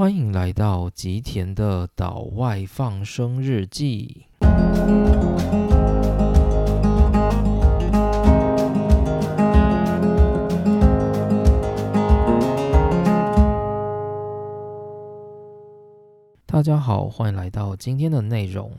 欢迎来到吉田的岛外放生日记。大家好，欢迎来到今天的内容。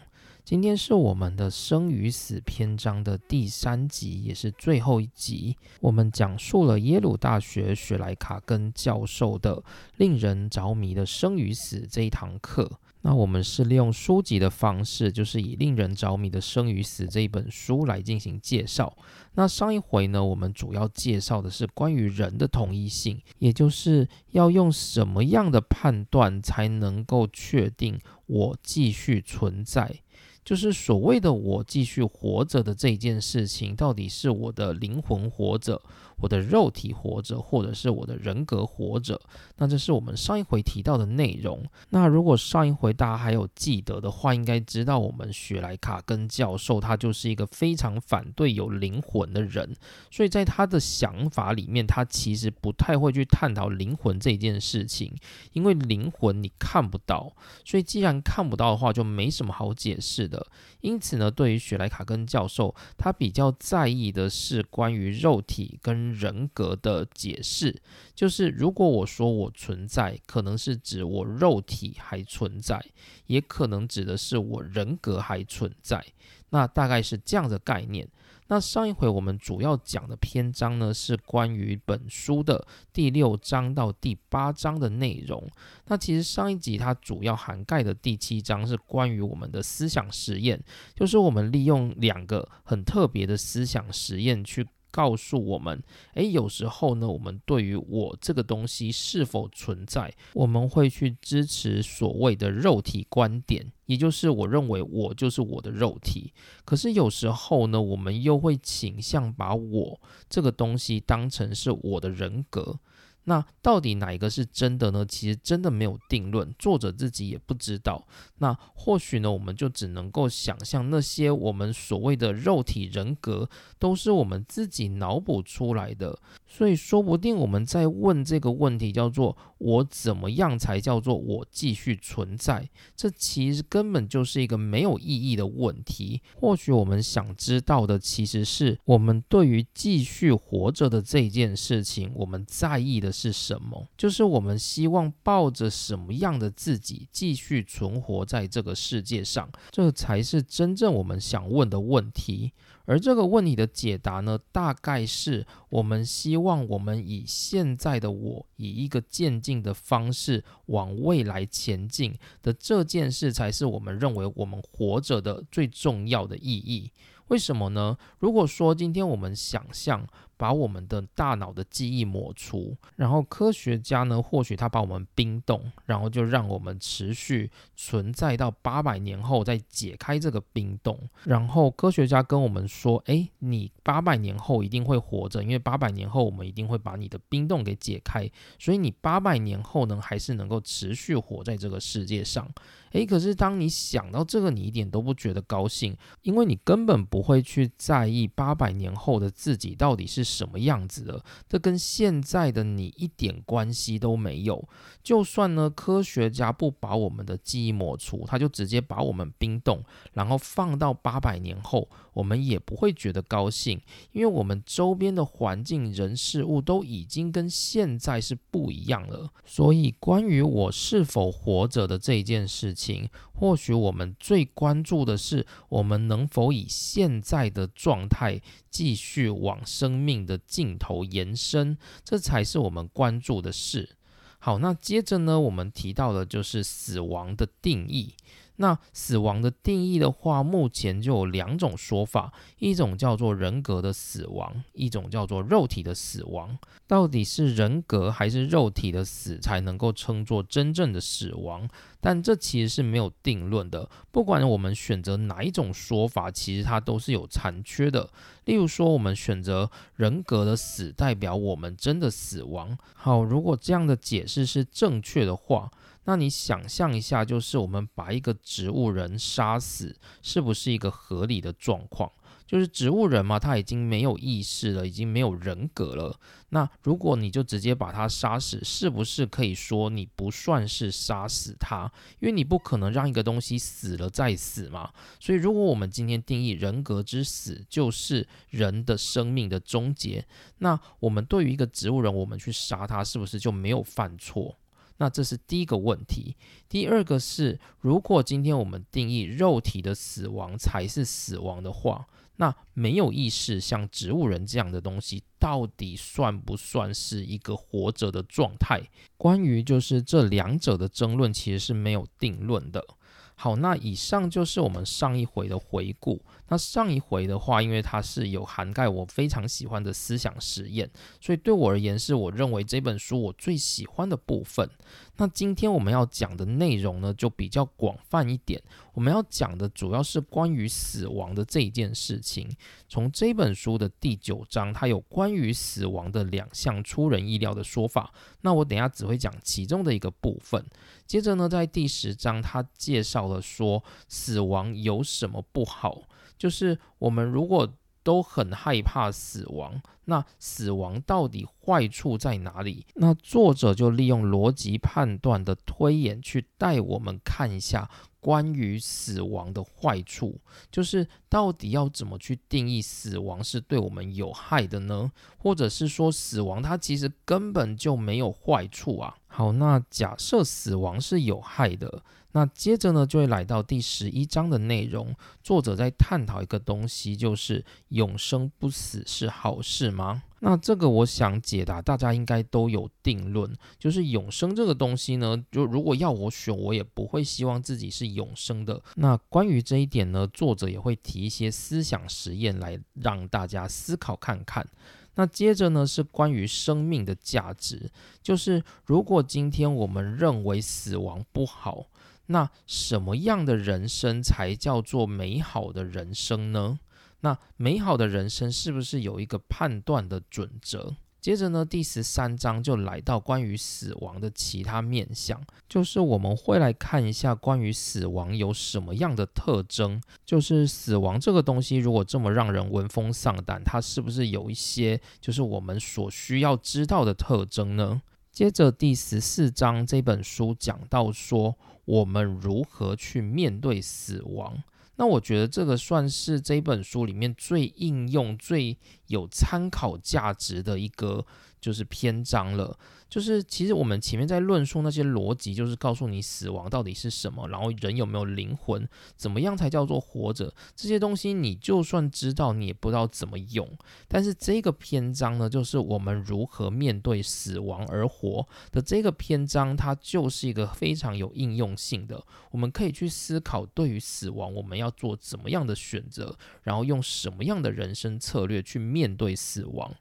今天是我们的生与死篇章的第三集，也是最后一集。我们讲述了耶鲁大学雪莱卡根教授的令人着迷的生与死这一堂课。那我们是利用书籍的方式，就是以令人着迷的生与死这一本书来进行介绍。那上一回呢，我们主要介绍的是关于人的同一性，也就是要用什么样的判断才能够确定我继续存在。就是所谓的我继续活着的这件事情，到底是我的灵魂活着？我的肉体活着，或者是我的人格活着，那这是我们上一回提到的内容。那如果上一回大家还有记得的话，应该知道我们雪莱卡根教授他就是一个非常反对有灵魂的人，所以在他的想法里面，他其实不太会去探讨灵魂这件事情，因为灵魂你看不到，所以既然看不到的话，就没什么好解释的。因此呢，对于雪莱卡根教授，他比较在意的是关于肉体跟人格的解释，就是如果我说我存在，可能是指我肉体还存在，也可能指的是我人格还存在，那大概是这样的概念。那上一回我们主要讲的篇章呢，是关于本书的第六章到第八章的内容。那其实上一集它主要涵盖的第七章是关于我们的思想实验，就是我们利用两个很特别的思想实验去。告诉我们，诶，有时候呢，我们对于我这个东西是否存在，我们会去支持所谓的肉体观点，也就是我认为我就是我的肉体。可是有时候呢，我们又会倾向把我这个东西当成是我的人格。那到底哪一个是真的呢？其实真的没有定论，作者自己也不知道。那或许呢，我们就只能够想象那些我们所谓的肉体人格，都是我们自己脑补出来的。所以说不定我们在问这个问题，叫做“我怎么样才叫做我继续存在”？这其实根本就是一个没有意义的问题。或许我们想知道的，其实是我们对于继续活着的这件事情，我们在意的。是什么？就是我们希望抱着什么样的自己继续存活在这个世界上，这才是真正我们想问的问题。而这个问题的解答呢，大概是我们希望我们以现在的我，以一个渐进的方式往未来前进的这件事，才是我们认为我们活着的最重要的意义。为什么呢？如果说今天我们想象。把我们的大脑的记忆抹除，然后科学家呢，或许他把我们冰冻，然后就让我们持续存在到八百年后再解开这个冰冻。然后科学家跟我们说：“诶，你八百年后一定会活着，因为八百年后我们一定会把你的冰冻给解开，所以你八百年后呢，还是能够持续活在这个世界上。”诶，可是当你想到这个，你一点都不觉得高兴，因为你根本不会去在意八百年后的自己到底是。什么样子的？这跟现在的你一点关系都没有。就算呢，科学家不把我们的记忆抹除，他就直接把我们冰冻，然后放到八百年后，我们也不会觉得高兴，因为我们周边的环境、人、事物都已经跟现在是不一样了。所以，关于我是否活着的这件事情，或许我们最关注的是，我们能否以现在的状态继续往生命。的尽头延伸，这才是我们关注的事。好，那接着呢，我们提到的就是死亡的定义。那死亡的定义的话，目前就有两种说法，一种叫做人格的死亡，一种叫做肉体的死亡。到底是人格还是肉体的死才能够称作真正的死亡？但这其实是没有定论的。不管我们选择哪一种说法，其实它都是有残缺的。例如说，我们选择人格的死，代表我们真的死亡。好，如果这样的解释是正确的话。那你想象一下，就是我们把一个植物人杀死，是不是一个合理的状况？就是植物人嘛，他已经没有意识了，已经没有人格了。那如果你就直接把他杀死，是不是可以说你不算是杀死他？因为你不可能让一个东西死了再死嘛。所以，如果我们今天定义人格之死就是人的生命的终结，那我们对于一个植物人，我们去杀他，是不是就没有犯错？那这是第一个问题。第二个是，如果今天我们定义肉体的死亡才是死亡的话，那没有意识，像植物人这样的东西，到底算不算是一个活着的状态？关于就是这两者的争论，其实是没有定论的。好，那以上就是我们上一回的回顾。那上一回的话，因为它是有涵盖我非常喜欢的思想实验，所以对我而言，是我认为这本书我最喜欢的部分。那今天我们要讲的内容呢，就比较广泛一点。我们要讲的主要是关于死亡的这一件事情。从这本书的第九章，它有关于死亡的两项出人意料的说法。那我等下只会讲其中的一个部分。接着呢，在第十章，它介绍了说死亡有什么不好。就是我们如果都很害怕死亡，那死亡到底坏处在哪里？那作者就利用逻辑判断的推演去带我们看一下关于死亡的坏处，就是到底要怎么去定义死亡是对我们有害的呢？或者是说死亡它其实根本就没有坏处啊？好，那假设死亡是有害的。那接着呢，就会来到第十一章的内容。作者在探讨一个东西，就是永生不死是好事吗？那这个我想解答，大家应该都有定论，就是永生这个东西呢，就如果要我选，我也不会希望自己是永生的。那关于这一点呢，作者也会提一些思想实验来让大家思考看看。那接着呢，是关于生命的价值，就是如果今天我们认为死亡不好。那什么样的人生才叫做美好的人生呢？那美好的人生是不是有一个判断的准则？接着呢，第十三章就来到关于死亡的其他面相，就是我们会来看一下关于死亡有什么样的特征。就是死亡这个东西，如果这么让人闻风丧胆，它是不是有一些就是我们所需要知道的特征呢？接着第十四章这本书讲到说。我们如何去面对死亡？那我觉得这个算是这本书里面最应用、最有参考价值的一个就是篇章了。就是其实我们前面在论述那些逻辑，就是告诉你死亡到底是什么，然后人有没有灵魂，怎么样才叫做活着，这些东西你就算知道，你也不知道怎么用。但是这个篇章呢，就是我们如何面对死亡而活的这个篇章，它就是一个非常有应用性的。我们可以去思考，对于死亡，我们要做怎么样的选择，然后用什么样的人生策略去面对死亡。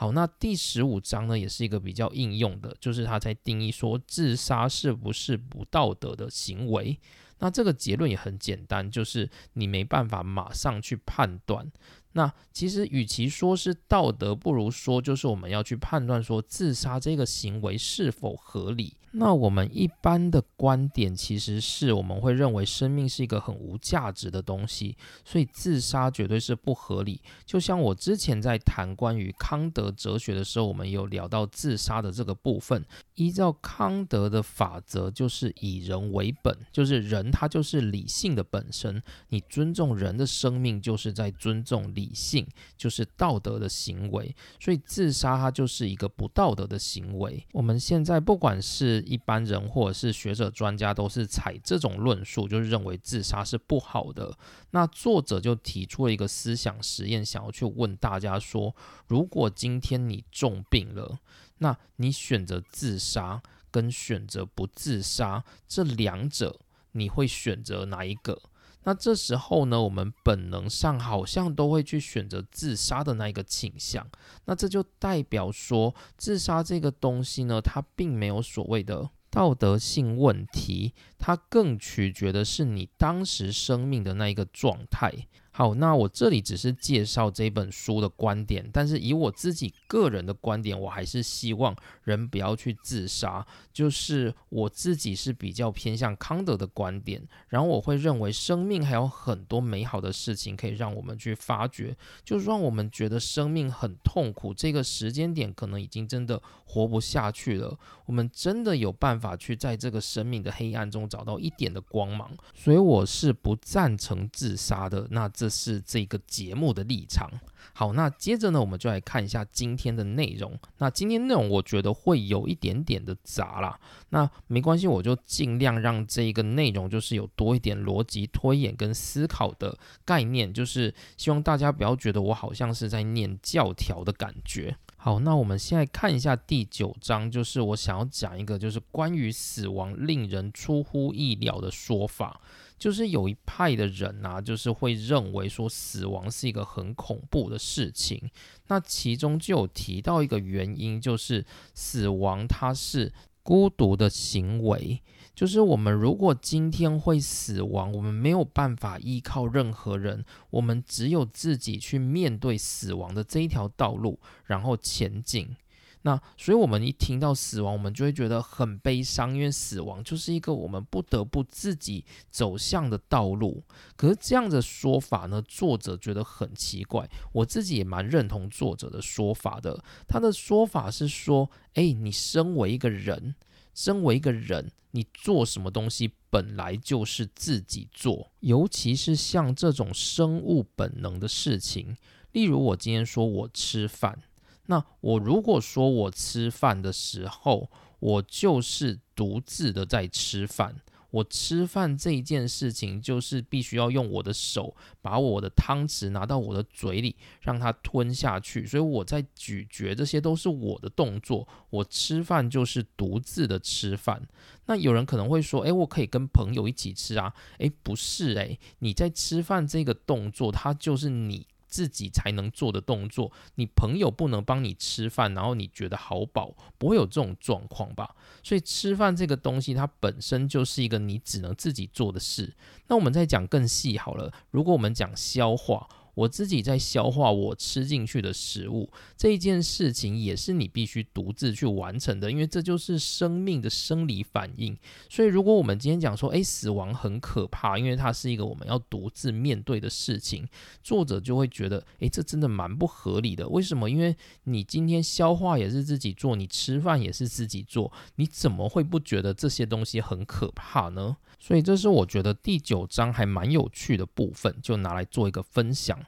好，那第十五章呢，也是一个比较应用的，就是他在定义说自杀是不是不道德的行为。那这个结论也很简单，就是你没办法马上去判断。那其实与其说是道德，不如说就是我们要去判断说自杀这个行为是否合理。那我们一般的观点其实是，我们会认为生命是一个很无价值的东西，所以自杀绝对是不合理。就像我之前在谈关于康德哲学的时候，我们有聊到自杀的这个部分。依照康德的法则，就是以人为本，就是人他就是理性的本身。你尊重人的生命，就是在尊重理性，就是道德的行为。所以自杀它就是一个不道德的行为。我们现在不管是一般人或者是学者专家都是采这种论述，就是认为自杀是不好的。那作者就提出了一个思想实验，想要去问大家说：如果今天你重病了，那你选择自杀跟选择不自杀这两者，你会选择哪一个？那这时候呢，我们本能上好像都会去选择自杀的那一个倾向。那这就代表说，自杀这个东西呢，它并没有所谓的道德性问题，它更取决的是你当时生命的那一个状态。好，那我这里只是介绍这本书的观点，但是以我自己个人的观点，我还是希望人不要去自杀。就是我自己是比较偏向康德的观点，然后我会认为生命还有很多美好的事情可以让我们去发掘。就是让我们觉得生命很痛苦，这个时间点可能已经真的活不下去了。我们真的有办法去在这个生命的黑暗中找到一点的光芒，所以我是不赞成自杀的。那这。是这个节目的立场。好，那接着呢，我们就来看一下今天的内容。那今天内容我觉得会有一点点的杂啦，那没关系，我就尽量让这一个内容就是有多一点逻辑推演跟思考的概念，就是希望大家不要觉得我好像是在念教条的感觉。好，那我们现在看一下第九章，就是我想要讲一个就是关于死亡令人出乎意料的说法。就是有一派的人啊，就是会认为说死亡是一个很恐怖的事情。那其中就有提到一个原因，就是死亡它是孤独的行为。就是我们如果今天会死亡，我们没有办法依靠任何人，我们只有自己去面对死亡的这一条道路，然后前进。那所以，我们一听到死亡，我们就会觉得很悲伤，因为死亡就是一个我们不得不自己走向的道路。可是这样的说法呢，作者觉得很奇怪，我自己也蛮认同作者的说法的。他的说法是说，诶，你身为一个人，身为一个人，你做什么东西本来就是自己做，尤其是像这种生物本能的事情，例如我今天说我吃饭。那我如果说我吃饭的时候，我就是独自的在吃饭，我吃饭这一件事情就是必须要用我的手把我的汤匙拿到我的嘴里，让它吞下去，所以我在咀嚼，这些都是我的动作。我吃饭就是独自的吃饭。那有人可能会说，诶，我可以跟朋友一起吃啊？诶，不是诶，你在吃饭这个动作，它就是你。自己才能做的动作，你朋友不能帮你吃饭，然后你觉得好饱，不会有这种状况吧？所以吃饭这个东西，它本身就是一个你只能自己做的事。那我们再讲更细好了，如果我们讲消化。我自己在消化我吃进去的食物这一件事情，也是你必须独自去完成的，因为这就是生命的生理反应。所以，如果我们今天讲说，诶，死亡很可怕，因为它是一个我们要独自面对的事情，作者就会觉得，诶，这真的蛮不合理的。为什么？因为你今天消化也是自己做，你吃饭也是自己做，你怎么会不觉得这些东西很可怕呢？所以，这是我觉得第九章还蛮有趣的部分，就拿来做一个分享。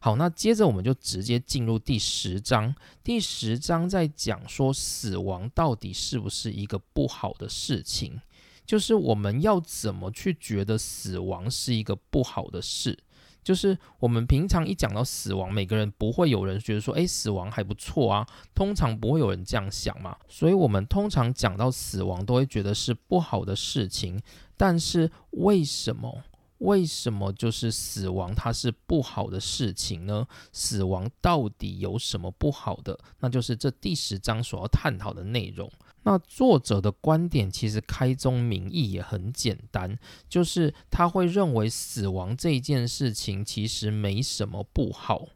好，那接着我们就直接进入第十章。第十章在讲说死亡到底是不是一个不好的事情，就是我们要怎么去觉得死亡是一个不好的事。就是我们平常一讲到死亡，每个人不会有人觉得说，诶，死亡还不错啊。通常不会有人这样想嘛。所以，我们通常讲到死亡，都会觉得是不好的事情。但是为什么？为什么就是死亡它是不好的事情呢？死亡到底有什么不好的？那就是这第十章所要探讨的内容。那作者的观点其实开宗明义也很简单，就是他会认为死亡这件事情其实没什么不好。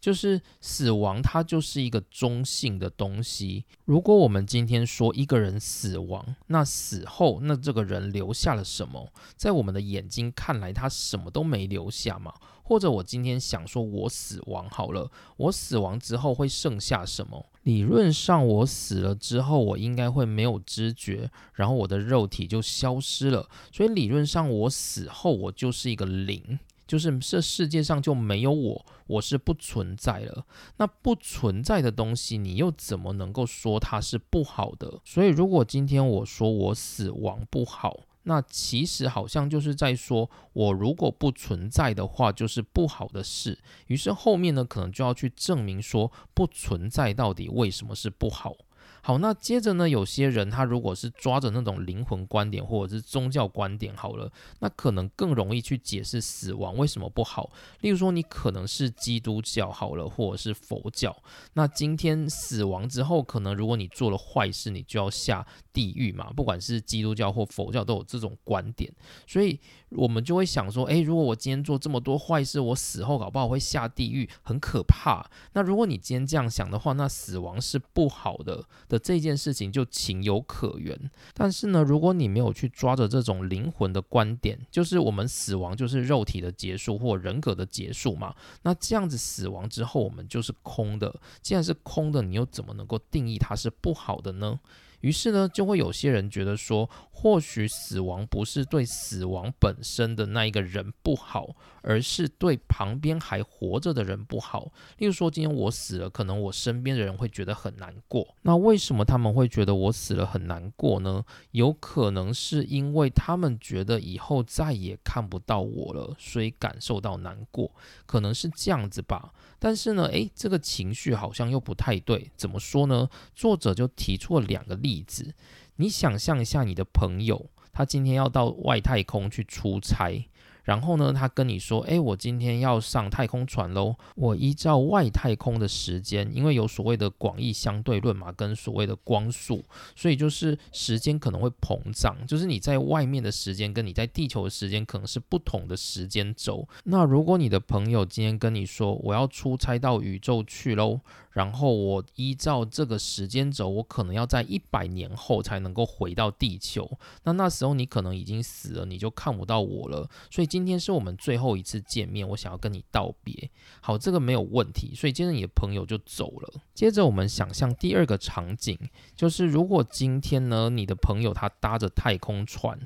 就是死亡，它就是一个中性的东西。如果我们今天说一个人死亡，那死后那这个人留下了什么？在我们的眼睛看来，他什么都没留下嘛。或者我今天想说，我死亡好了，我死亡之后会剩下什么？理论上，我死了之后，我应该会没有知觉，然后我的肉体就消失了。所以理论上，我死后我就是一个零。就是这世界上就没有我，我是不存在了。那不存在的东西，你又怎么能够说它是不好的？所以，如果今天我说我死亡不好，那其实好像就是在说我如果不存在的话，就是不好的事。于是后面呢，可能就要去证明说不存在到底为什么是不好。好，那接着呢，有些人他如果是抓着那种灵魂观点或者是宗教观点，好了，那可能更容易去解释死亡为什么不好。例如说，你可能是基督教好了，或者是佛教，那今天死亡之后，可能如果你做了坏事，你就要下地狱嘛。不管是基督教或佛教都有这种观点，所以我们就会想说，诶，如果我今天做这么多坏事，我死后搞不好会下地狱，很可怕。那如果你今天这样想的话，那死亡是不好的的。这件事情就情有可原，但是呢，如果你没有去抓着这种灵魂的观点，就是我们死亡就是肉体的结束或人格的结束嘛，那这样子死亡之后我们就是空的。既然是空的，你又怎么能够定义它是不好的呢？于是呢，就会有些人觉得说，或许死亡不是对死亡本身的那一个人不好，而是对旁边还活着的人不好。例如说，今天我死了，可能我身边的人会觉得很难过。那为什么他们会觉得我死了很难过呢？有可能是因为他们觉得以后再也看不到我了，所以感受到难过，可能是这样子吧。但是呢，诶，这个情绪好像又不太对。怎么说呢？作者就提出了两个例子。你想象一下，你的朋友他今天要到外太空去出差。然后呢，他跟你说：“哎，我今天要上太空船喽。我依照外太空的时间，因为有所谓的广义相对论嘛，跟所谓的光速，所以就是时间可能会膨胀，就是你在外面的时间跟你在地球的时间可能是不同的时间轴。那如果你的朋友今天跟你说我要出差到宇宙去喽，然后我依照这个时间轴，我可能要在一百年后才能够回到地球。那那时候你可能已经死了，你就看不到我了。所以今天是我们最后一次见面，我想要跟你道别。好，这个没有问题。所以接着你的朋友就走了。接着我们想象第二个场景，就是如果今天呢，你的朋友他搭着太空船，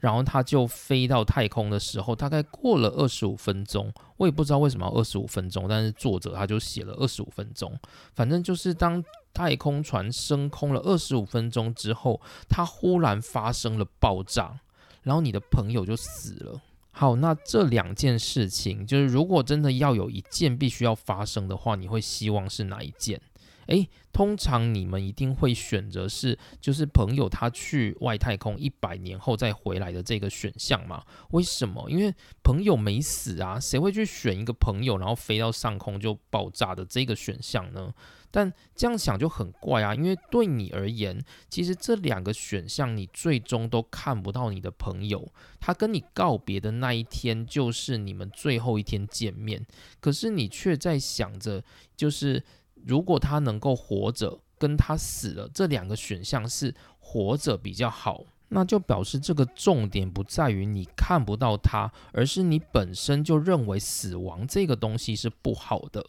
然后他就飞到太空的时候，大概过了二十五分钟，我也不知道为什么要二十五分钟，但是作者他就写了二十五分钟。反正就是当太空船升空了二十五分钟之后，它忽然发生了爆炸，然后你的朋友就死了。好，那这两件事情，就是如果真的要有一件必须要发生的话，你会希望是哪一件？诶，通常你们一定会选择是，就是朋友他去外太空一百年后再回来的这个选项嘛？为什么？因为朋友没死啊，谁会去选一个朋友然后飞到上空就爆炸的这个选项呢？但这样想就很怪啊，因为对你而言，其实这两个选项你最终都看不到你的朋友，他跟你告别的那一天就是你们最后一天见面，可是你却在想着，就是如果他能够活着，跟他死了，这两个选项是活着比较好，那就表示这个重点不在于你看不到他，而是你本身就认为死亡这个东西是不好的。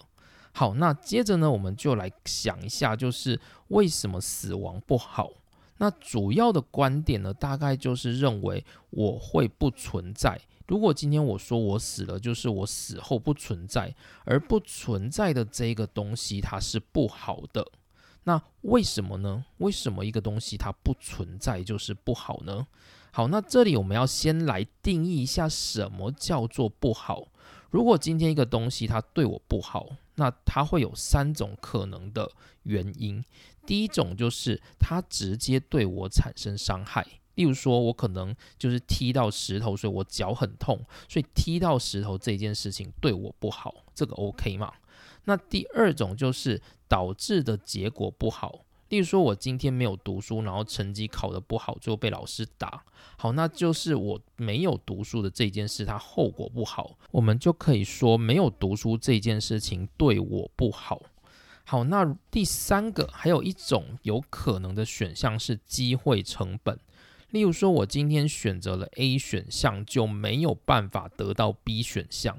好，那接着呢，我们就来想一下，就是为什么死亡不好？那主要的观点呢，大概就是认为我会不存在。如果今天我说我死了，就是我死后不存在，而不存在的这个东西它是不好的。那为什么呢？为什么一个东西它不存在就是不好呢？好，那这里我们要先来定义一下什么叫做不好。如果今天一个东西它对我不好，那它会有三种可能的原因。第一种就是它直接对我产生伤害，例如说我可能就是踢到石头，所以我脚很痛，所以踢到石头这件事情对我不好，这个 OK 吗？那第二种就是导致的结果不好。例如说，我今天没有读书，然后成绩考得不好，最后被老师打。好，那就是我没有读书的这件事，它后果不好。我们就可以说，没有读书这件事情对我不好。好，那第三个还有一种有可能的选项是机会成本。例如说，我今天选择了 A 选项，就没有办法得到 B 选项。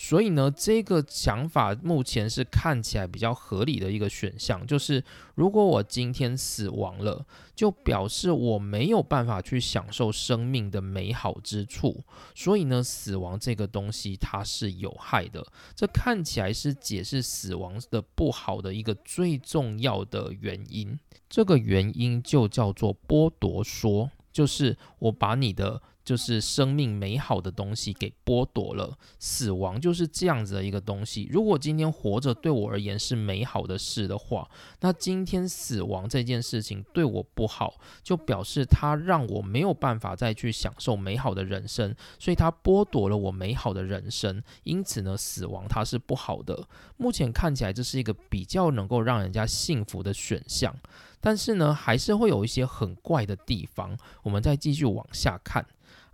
所以呢，这个想法目前是看起来比较合理的一个选项，就是如果我今天死亡了，就表示我没有办法去享受生命的美好之处。所以呢，死亡这个东西它是有害的。这看起来是解释死亡的不好的一个最重要的原因。这个原因就叫做剥夺说。就是我把你的。就是生命美好的东西给剥夺了，死亡就是这样子的一个东西。如果今天活着对我而言是美好的事的话，那今天死亡这件事情对我不好，就表示它让我没有办法再去享受美好的人生，所以它剥夺了我美好的人生。因此呢，死亡它是不好的。目前看起来这是一个比较能够让人家幸福的选项，但是呢，还是会有一些很怪的地方。我们再继续往下看。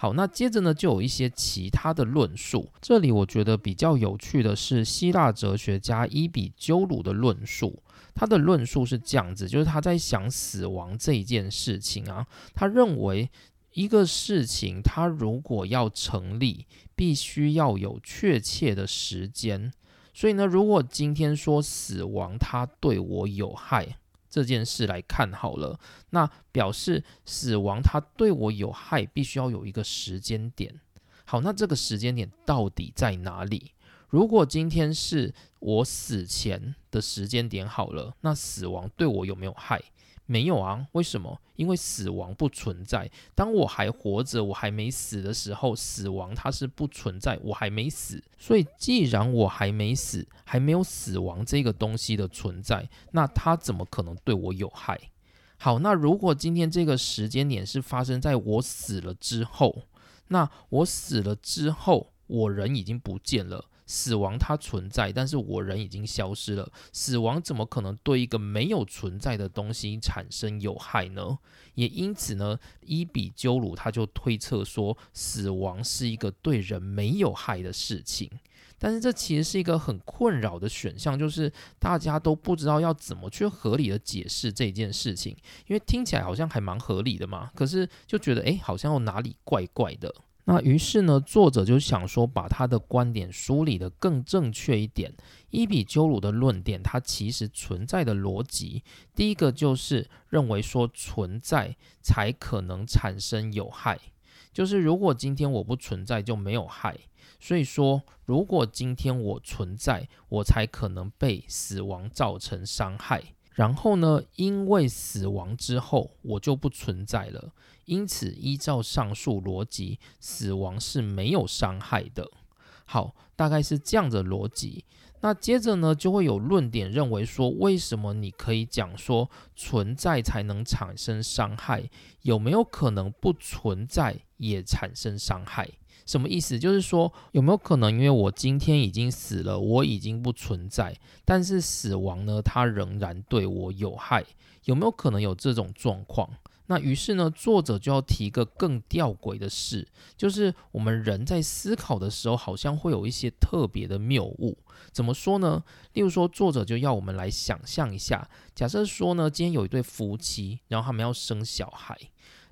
好，那接着呢，就有一些其他的论述。这里我觉得比较有趣的是希腊哲学家伊比鸠鲁的论述。他的论述是这样子，就是他在想死亡这一件事情啊，他认为一个事情，它如果要成立，必须要有确切的时间。所以呢，如果今天说死亡它对我有害。这件事来看好了，那表示死亡它对我有害，必须要有一个时间点。好，那这个时间点到底在哪里？如果今天是我死前的时间点好了，那死亡对我有没有害？没有啊，为什么？因为死亡不存在。当我还活着，我还没死的时候，死亡它是不存在，我还没死。所以，既然我还没死，还没有死亡这个东西的存在，那它怎么可能对我有害？好，那如果今天这个时间点是发生在我死了之后，那我死了之后，我人已经不见了。死亡它存在，但是我人已经消失了。死亡怎么可能对一个没有存在的东西产生有害呢？也因此呢，伊比鸠鲁他就推测说，死亡是一个对人没有害的事情。但是这其实是一个很困扰的选项，就是大家都不知道要怎么去合理的解释这件事情，因为听起来好像还蛮合理的嘛，可是就觉得诶，好像又哪里怪怪的。那于是呢，作者就想说，把他的观点梳理的更正确一点。伊比鸠鲁的论点，它其实存在的逻辑，第一个就是认为说存在才可能产生有害，就是如果今天我不存在就没有害。所以说，如果今天我存在，我才可能被死亡造成伤害。然后呢，因为死亡之后我就不存在了。因此，依照上述逻辑，死亡是没有伤害的。好，大概是这样的逻辑。那接着呢，就会有论点认为说，为什么你可以讲说存在才能产生伤害？有没有可能不存在也产生伤害？什么意思？就是说，有没有可能，因为我今天已经死了，我已经不存在，但是死亡呢，它仍然对我有害？有没有可能有这种状况？那于是呢，作者就要提一个更吊诡的事，就是我们人在思考的时候，好像会有一些特别的谬误。怎么说呢？例如说，作者就要我们来想象一下，假设说呢，今天有一对夫妻，然后他们要生小孩。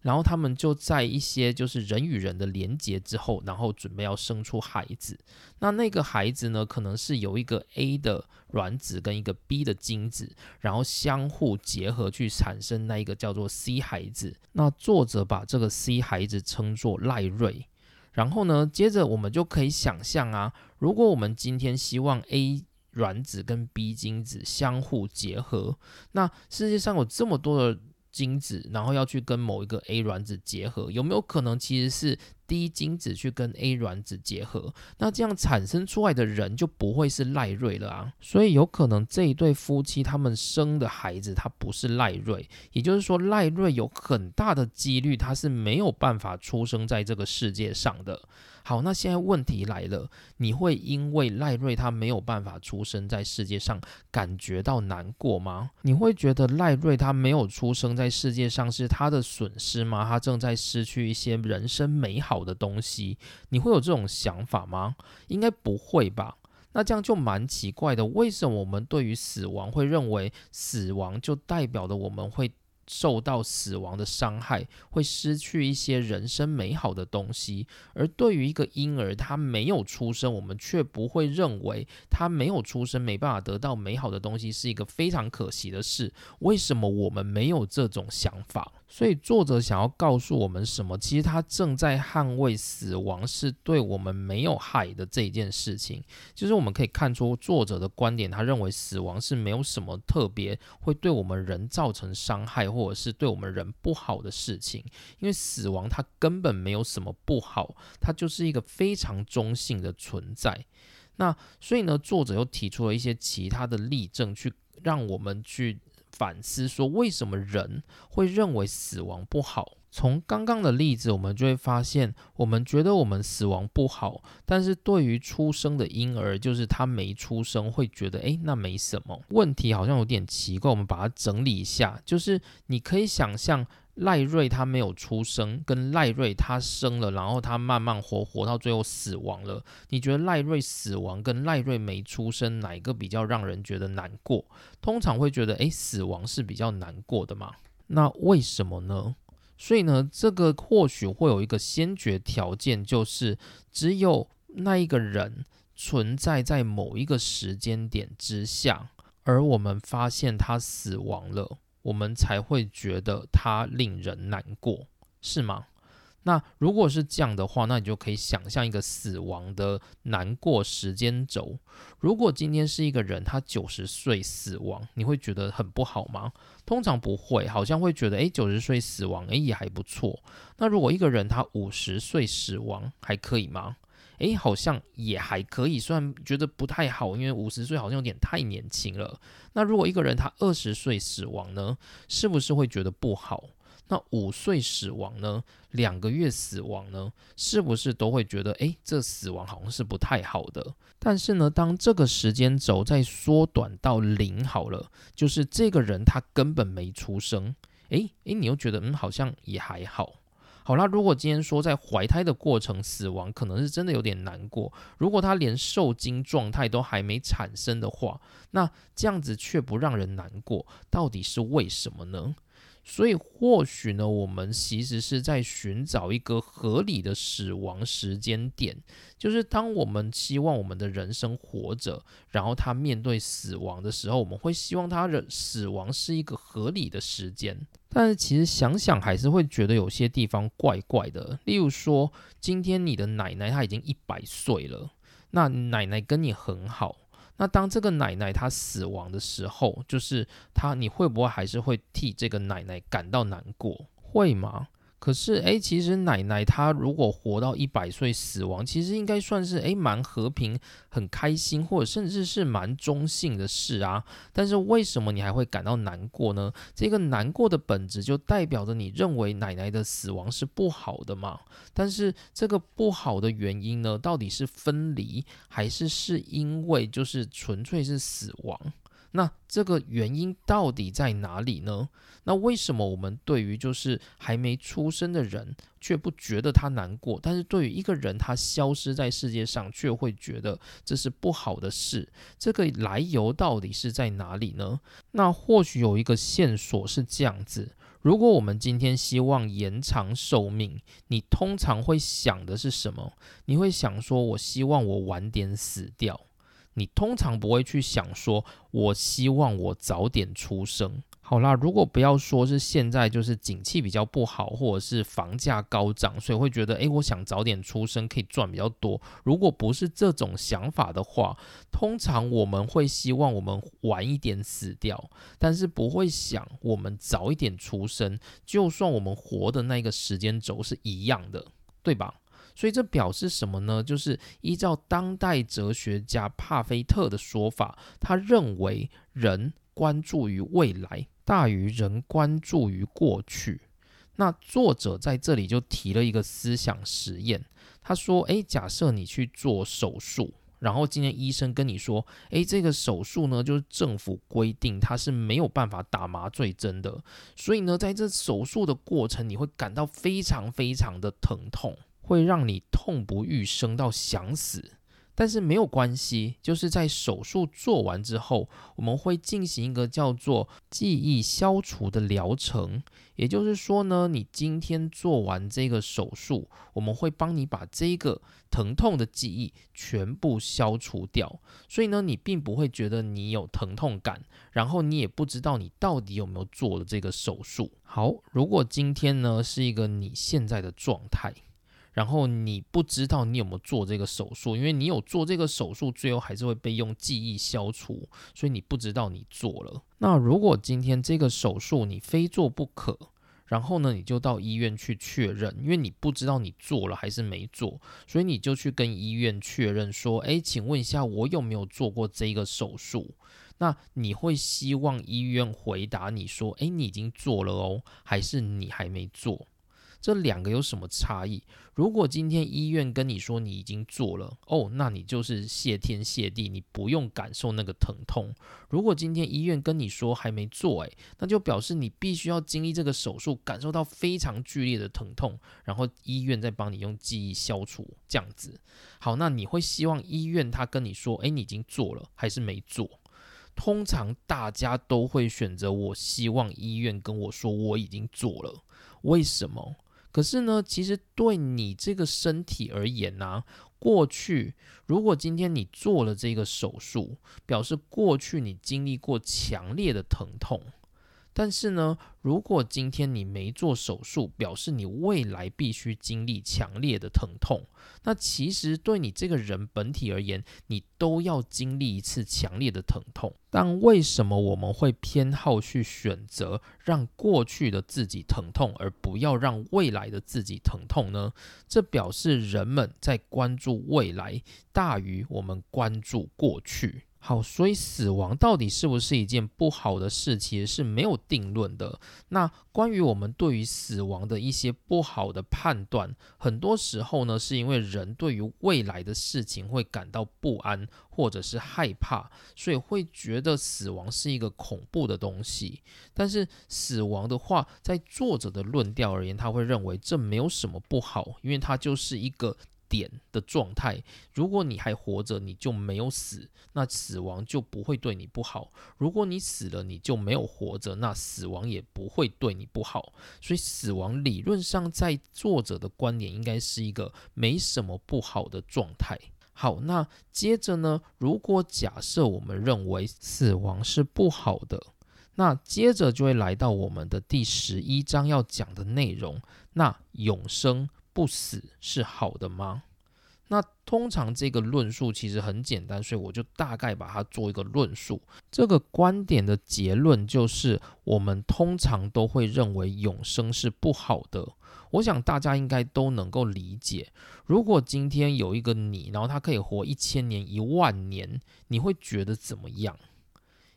然后他们就在一些就是人与人的连接之后，然后准备要生出孩子。那那个孩子呢，可能是有一个 A 的卵子跟一个 B 的精子，然后相互结合去产生那一个叫做 C 孩子。那作者把这个 C 孩子称作赖瑞。然后呢，接着我们就可以想象啊，如果我们今天希望 A 卵子跟 B 精子相互结合，那世界上有这么多的。精子，然后要去跟某一个 A 卵子结合，有没有可能其实是 D 精子去跟 A 卵子结合？那这样产生出来的人就不会是赖瑞了啊！所以有可能这一对夫妻他们生的孩子他不是赖瑞，也就是说赖瑞有很大的几率他是没有办法出生在这个世界上的。好，那现在问题来了，你会因为赖瑞他没有办法出生在世界上感觉到难过吗？你会觉得赖瑞他没有出生在世界上是他的损失吗？他正在失去一些人生美好的东西，你会有这种想法吗？应该不会吧？那这样就蛮奇怪的，为什么我们对于死亡会认为死亡就代表了我们会？受到死亡的伤害，会失去一些人生美好的东西。而对于一个婴儿，他没有出生，我们却不会认为他没有出生，没办法得到美好的东西，是一个非常可惜的事。为什么我们没有这种想法？所以作者想要告诉我们什么？其实他正在捍卫死亡是对我们没有害的这一件事情。就是我们可以看出作者的观点，他认为死亡是没有什么特别会对我们人造成伤害。或者是对我们人不好的事情，因为死亡它根本没有什么不好，它就是一个非常中性的存在。那所以呢，作者又提出了一些其他的例证，去让我们去反思说，为什么人会认为死亡不好。从刚刚的例子，我们就会发现，我们觉得我们死亡不好，但是对于出生的婴儿，就是他没出生，会觉得，诶，那没什么问题，好像有点奇怪。我们把它整理一下，就是你可以想象赖瑞他没有出生，跟赖瑞他生了，然后他慢慢活活到最后死亡了。你觉得赖瑞死亡跟赖瑞没出生，哪一个比较让人觉得难过？通常会觉得，诶，死亡是比较难过的嘛？那为什么呢？所以呢，这个或许会有一个先决条件，就是只有那一个人存在在某一个时间点之下，而我们发现他死亡了，我们才会觉得他令人难过，是吗？那如果是这样的话，那你就可以想象一个死亡的难过时间轴。如果今天是一个人，他九十岁死亡，你会觉得很不好吗？通常不会，好像会觉得，诶，九十岁死亡，诶，也还不错。那如果一个人他五十岁死亡，还可以吗？诶，好像也还可以，虽然觉得不太好，因为五十岁好像有点太年轻了。那如果一个人他二十岁死亡呢，是不是会觉得不好？那五岁死亡呢？两个月死亡呢？是不是都会觉得，诶，这死亡好像是不太好的？但是呢，当这个时间轴再缩短到零好了，就是这个人他根本没出生，诶诶，你又觉得，嗯，好像也还好。好啦，如果今天说在怀胎的过程死亡，可能是真的有点难过。如果他连受精状态都还没产生的话，那这样子却不让人难过，到底是为什么呢？所以或许呢，我们其实是在寻找一个合理的死亡时间点，就是当我们希望我们的人生活着，然后他面对死亡的时候，我们会希望他的死亡是一个合理的时间。但是其实想想还是会觉得有些地方怪怪的。例如说，今天你的奶奶她已经一百岁了，那奶奶跟你很好。那当这个奶奶她死亡的时候，就是她，你会不会还是会替这个奶奶感到难过？会吗？可是，诶，其实奶奶她如果活到一百岁死亡，其实应该算是诶蛮和平、很开心，或者甚至是蛮中性的事啊。但是为什么你还会感到难过呢？这个难过的本质就代表着你认为奶奶的死亡是不好的嘛？但是这个不好的原因呢，到底是分离，还是是因为就是纯粹是死亡？那这个原因到底在哪里呢？那为什么我们对于就是还没出生的人却不觉得他难过，但是对于一个人他消失在世界上却会觉得这是不好的事？这个来由到底是在哪里呢？那或许有一个线索是这样子：如果我们今天希望延长寿命，你通常会想的是什么？你会想说，我希望我晚点死掉。你通常不会去想说，我希望我早点出生。好啦，如果不要说是现在就是景气比较不好，或者是房价高涨，所以会觉得，诶，我想早点出生可以赚比较多。如果不是这种想法的话，通常我们会希望我们晚一点死掉，但是不会想我们早一点出生，就算我们活的那个时间轴是一样的，对吧？所以这表示什么呢？就是依照当代哲学家帕菲特的说法，他认为人关注于未来大于人关注于过去。那作者在这里就提了一个思想实验，他说：“诶，假设你去做手术，然后今天医生跟你说，诶，这个手术呢，就是政府规定他是没有办法打麻醉针的，所以呢，在这手术的过程，你会感到非常非常的疼痛。”会让你痛不欲生到想死，但是没有关系，就是在手术做完之后，我们会进行一个叫做记忆消除的疗程。也就是说呢，你今天做完这个手术，我们会帮你把这个疼痛的记忆全部消除掉。所以呢，你并不会觉得你有疼痛感，然后你也不知道你到底有没有做了这个手术。好，如果今天呢是一个你现在的状态。然后你不知道你有没有做这个手术，因为你有做这个手术，最后还是会被用记忆消除，所以你不知道你做了。那如果今天这个手术你非做不可，然后呢，你就到医院去确认，因为你不知道你做了还是没做，所以你就去跟医院确认说，诶，请问一下，我有没有做过这个手术？那你会希望医院回答你说，诶，你已经做了哦，还是你还没做？这两个有什么差异？如果今天医院跟你说你已经做了哦，那你就是谢天谢地，你不用感受那个疼痛。如果今天医院跟你说还没做，诶，那就表示你必须要经历这个手术，感受到非常剧烈的疼痛，然后医院再帮你用记忆消除这样子。好，那你会希望医院他跟你说，诶，你已经做了还是没做？通常大家都会选择我希望医院跟我说我已经做了，为什么？可是呢，其实对你这个身体而言呢，过去如果今天你做了这个手术，表示过去你经历过强烈的疼痛。但是呢，如果今天你没做手术，表示你未来必须经历强烈的疼痛。那其实对你这个人本体而言，你都要经历一次强烈的疼痛。但为什么我们会偏好去选择让过去的自己疼痛，而不要让未来的自己疼痛呢？这表示人们在关注未来大于我们关注过去。好，所以死亡到底是不是一件不好的事，其实是没有定论的。那关于我们对于死亡的一些不好的判断，很多时候呢，是因为人对于未来的事情会感到不安或者是害怕，所以会觉得死亡是一个恐怖的东西。但是死亡的话，在作者的论调而言，他会认为这没有什么不好，因为它就是一个。点的状态，如果你还活着，你就没有死，那死亡就不会对你不好；如果你死了，你就没有活着，那死亡也不会对你不好。所以，死亡理论上在作者的观点应该是一个没什么不好的状态。好，那接着呢？如果假设我们认为死亡是不好的，那接着就会来到我们的第十一章要讲的内容，那永生。不死是好的吗？那通常这个论述其实很简单，所以我就大概把它做一个论述。这个观点的结论就是，我们通常都会认为永生是不好的。我想大家应该都能够理解。如果今天有一个你，然后他可以活一千年、一万年，你会觉得怎么样？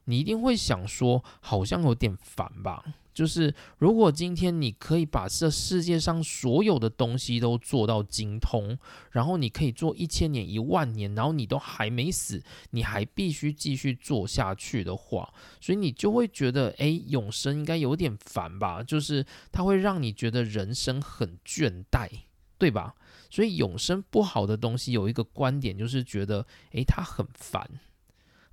你一定会想说，好像有点烦吧。就是如果今天你可以把这世界上所有的东西都做到精通，然后你可以做一千年、一万年，然后你都还没死，你还必须继续做下去的话，所以你就会觉得，哎，永生应该有点烦吧？就是它会让你觉得人生很倦怠，对吧？所以永生不好的东西有一个观点，就是觉得，哎，它很烦。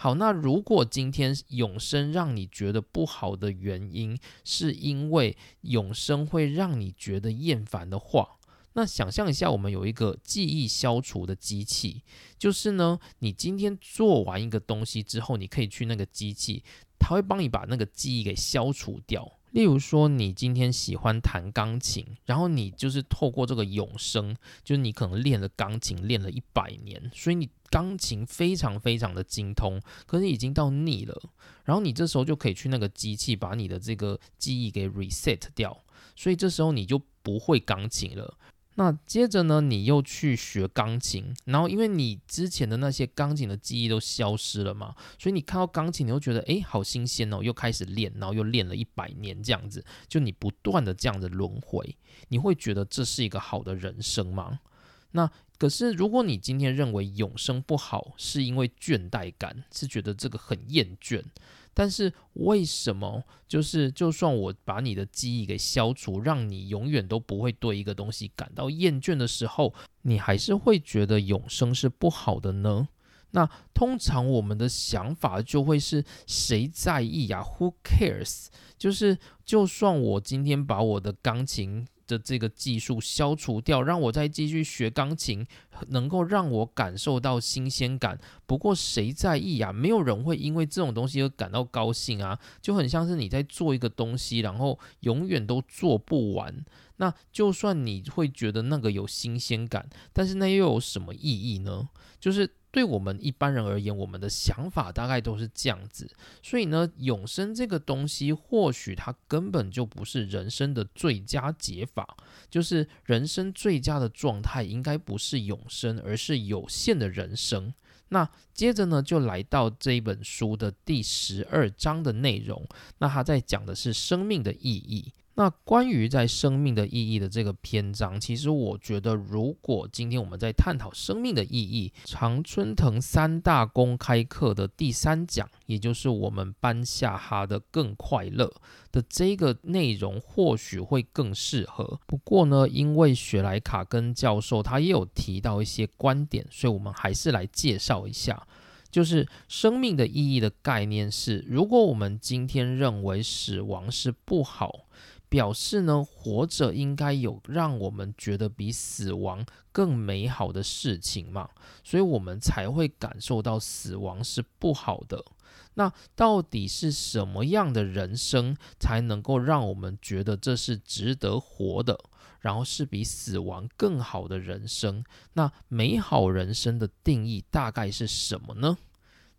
好，那如果今天永生让你觉得不好的原因，是因为永生会让你觉得厌烦的话，那想象一下，我们有一个记忆消除的机器，就是呢，你今天做完一个东西之后，你可以去那个机器，它会帮你把那个记忆给消除掉。例如说，你今天喜欢弹钢琴，然后你就是透过这个永生，就是你可能练了钢琴练了一百年，所以你钢琴非常非常的精通，可是已经到腻了，然后你这时候就可以去那个机器把你的这个记忆给 reset 掉，所以这时候你就不会钢琴了。那接着呢，你又去学钢琴，然后因为你之前的那些钢琴的记忆都消失了嘛，所以你看到钢琴，你会觉得诶，好新鲜哦，又开始练，然后又练了一百年这样子，就你不断的这样的轮回，你会觉得这是一个好的人生吗？那可是如果你今天认为永生不好，是因为倦怠感，是觉得这个很厌倦。但是为什么？就是就算我把你的记忆给消除，让你永远都不会对一个东西感到厌倦的时候，你还是会觉得永生是不好的呢？那通常我们的想法就会是谁在意呀？Who cares？就是就算我今天把我的钢琴。的这个技术消除掉，让我再继续学钢琴，能够让我感受到新鲜感。不过谁在意呀？没有人会因为这种东西而感到高兴啊！就很像是你在做一个东西，然后永远都做不完。那就算你会觉得那个有新鲜感，但是那又有什么意义呢？就是对我们一般人而言，我们的想法大概都是这样子。所以呢，永生这个东西，或许它根本就不是人生的最佳解法。就是人生最佳的状态，应该不是永生，而是有限的人生。那接着呢，就来到这一本书的第十二章的内容。那他在讲的是生命的意义。那关于在生命的意义的这个篇章，其实我觉得，如果今天我们在探讨生命的意义，常春藤三大公开课的第三讲，也就是我们班下哈的更快乐的这个内容，或许会更适合。不过呢，因为雪莱卡根教授他也有提到一些观点，所以我们还是来介绍一下，就是生命的意义的概念是，如果我们今天认为死亡是不好。表示呢，活着应该有让我们觉得比死亡更美好的事情嘛，所以我们才会感受到死亡是不好的。那到底是什么样的人生才能够让我们觉得这是值得活的，然后是比死亡更好的人生？那美好人生的定义大概是什么呢？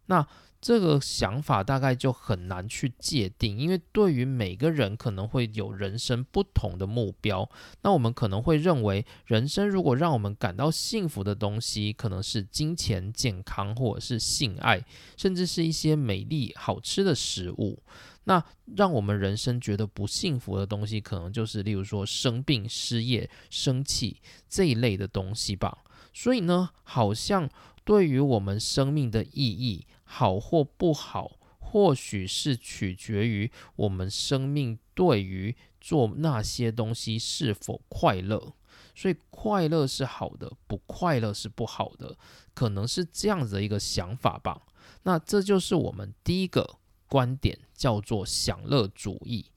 那？这个想法大概就很难去界定，因为对于每个人可能会有人生不同的目标。那我们可能会认为，人生如果让我们感到幸福的东西，可能是金钱、健康，或者是性爱，甚至是一些美丽、好吃的食物。那让我们人生觉得不幸福的东西，可能就是例如说生病、失业、生气这一类的东西吧。所以呢，好像对于我们生命的意义。好或不好，或许是取决于我们生命对于做那些东西是否快乐。所以，快乐是好的，不快乐是不好的，可能是这样子的一个想法吧。那这就是我们第一个观点，叫做享乐主义。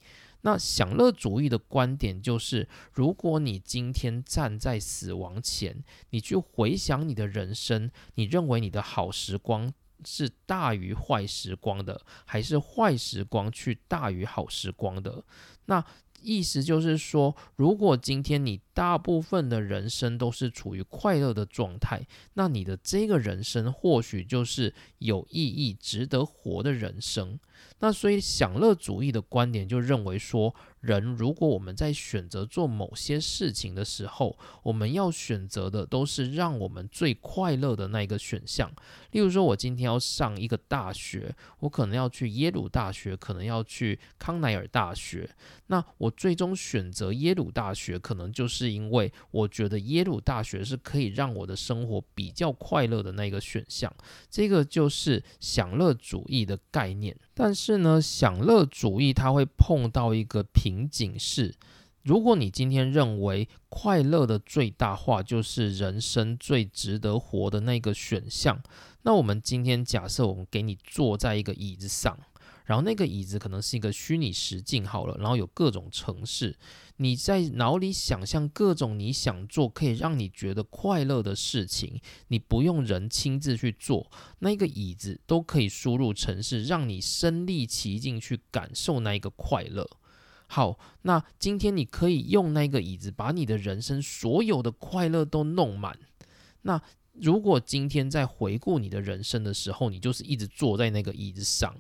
那享乐主义的观点就是，如果你今天站在死亡前，你去回想你的人生，你认为你的好时光。是大于坏时光的，还是坏时光去大于好时光的？那意思就是说，如果今天你大部分的人生都是处于快乐的状态，那你的这个人生或许就是有意义、值得活的人生。那所以享乐主义的观点就认为说。人，如果我们在选择做某些事情的时候，我们要选择的都是让我们最快乐的那一个选项。例如说，我今天要上一个大学，我可能要去耶鲁大学，可能要去康奈尔大学。那我最终选择耶鲁大学，可能就是是因为我觉得耶鲁大学是可以让我的生活比较快乐的那个选项。这个就是享乐主义的概念。但是呢，享乐主义它会碰到一个瓶颈是，如果你今天认为快乐的最大化就是人生最值得活的那个选项，那我们今天假设我们给你坐在一个椅子上。然后那个椅子可能是一个虚拟实境好了，然后有各种城市，你在脑里想象各种你想做可以让你觉得快乐的事情，你不用人亲自去做，那个椅子都可以输入城市，让你身临其境去感受那一个快乐。好，那今天你可以用那个椅子把你的人生所有的快乐都弄满。那如果今天在回顾你的人生的时候，你就是一直坐在那个椅子上。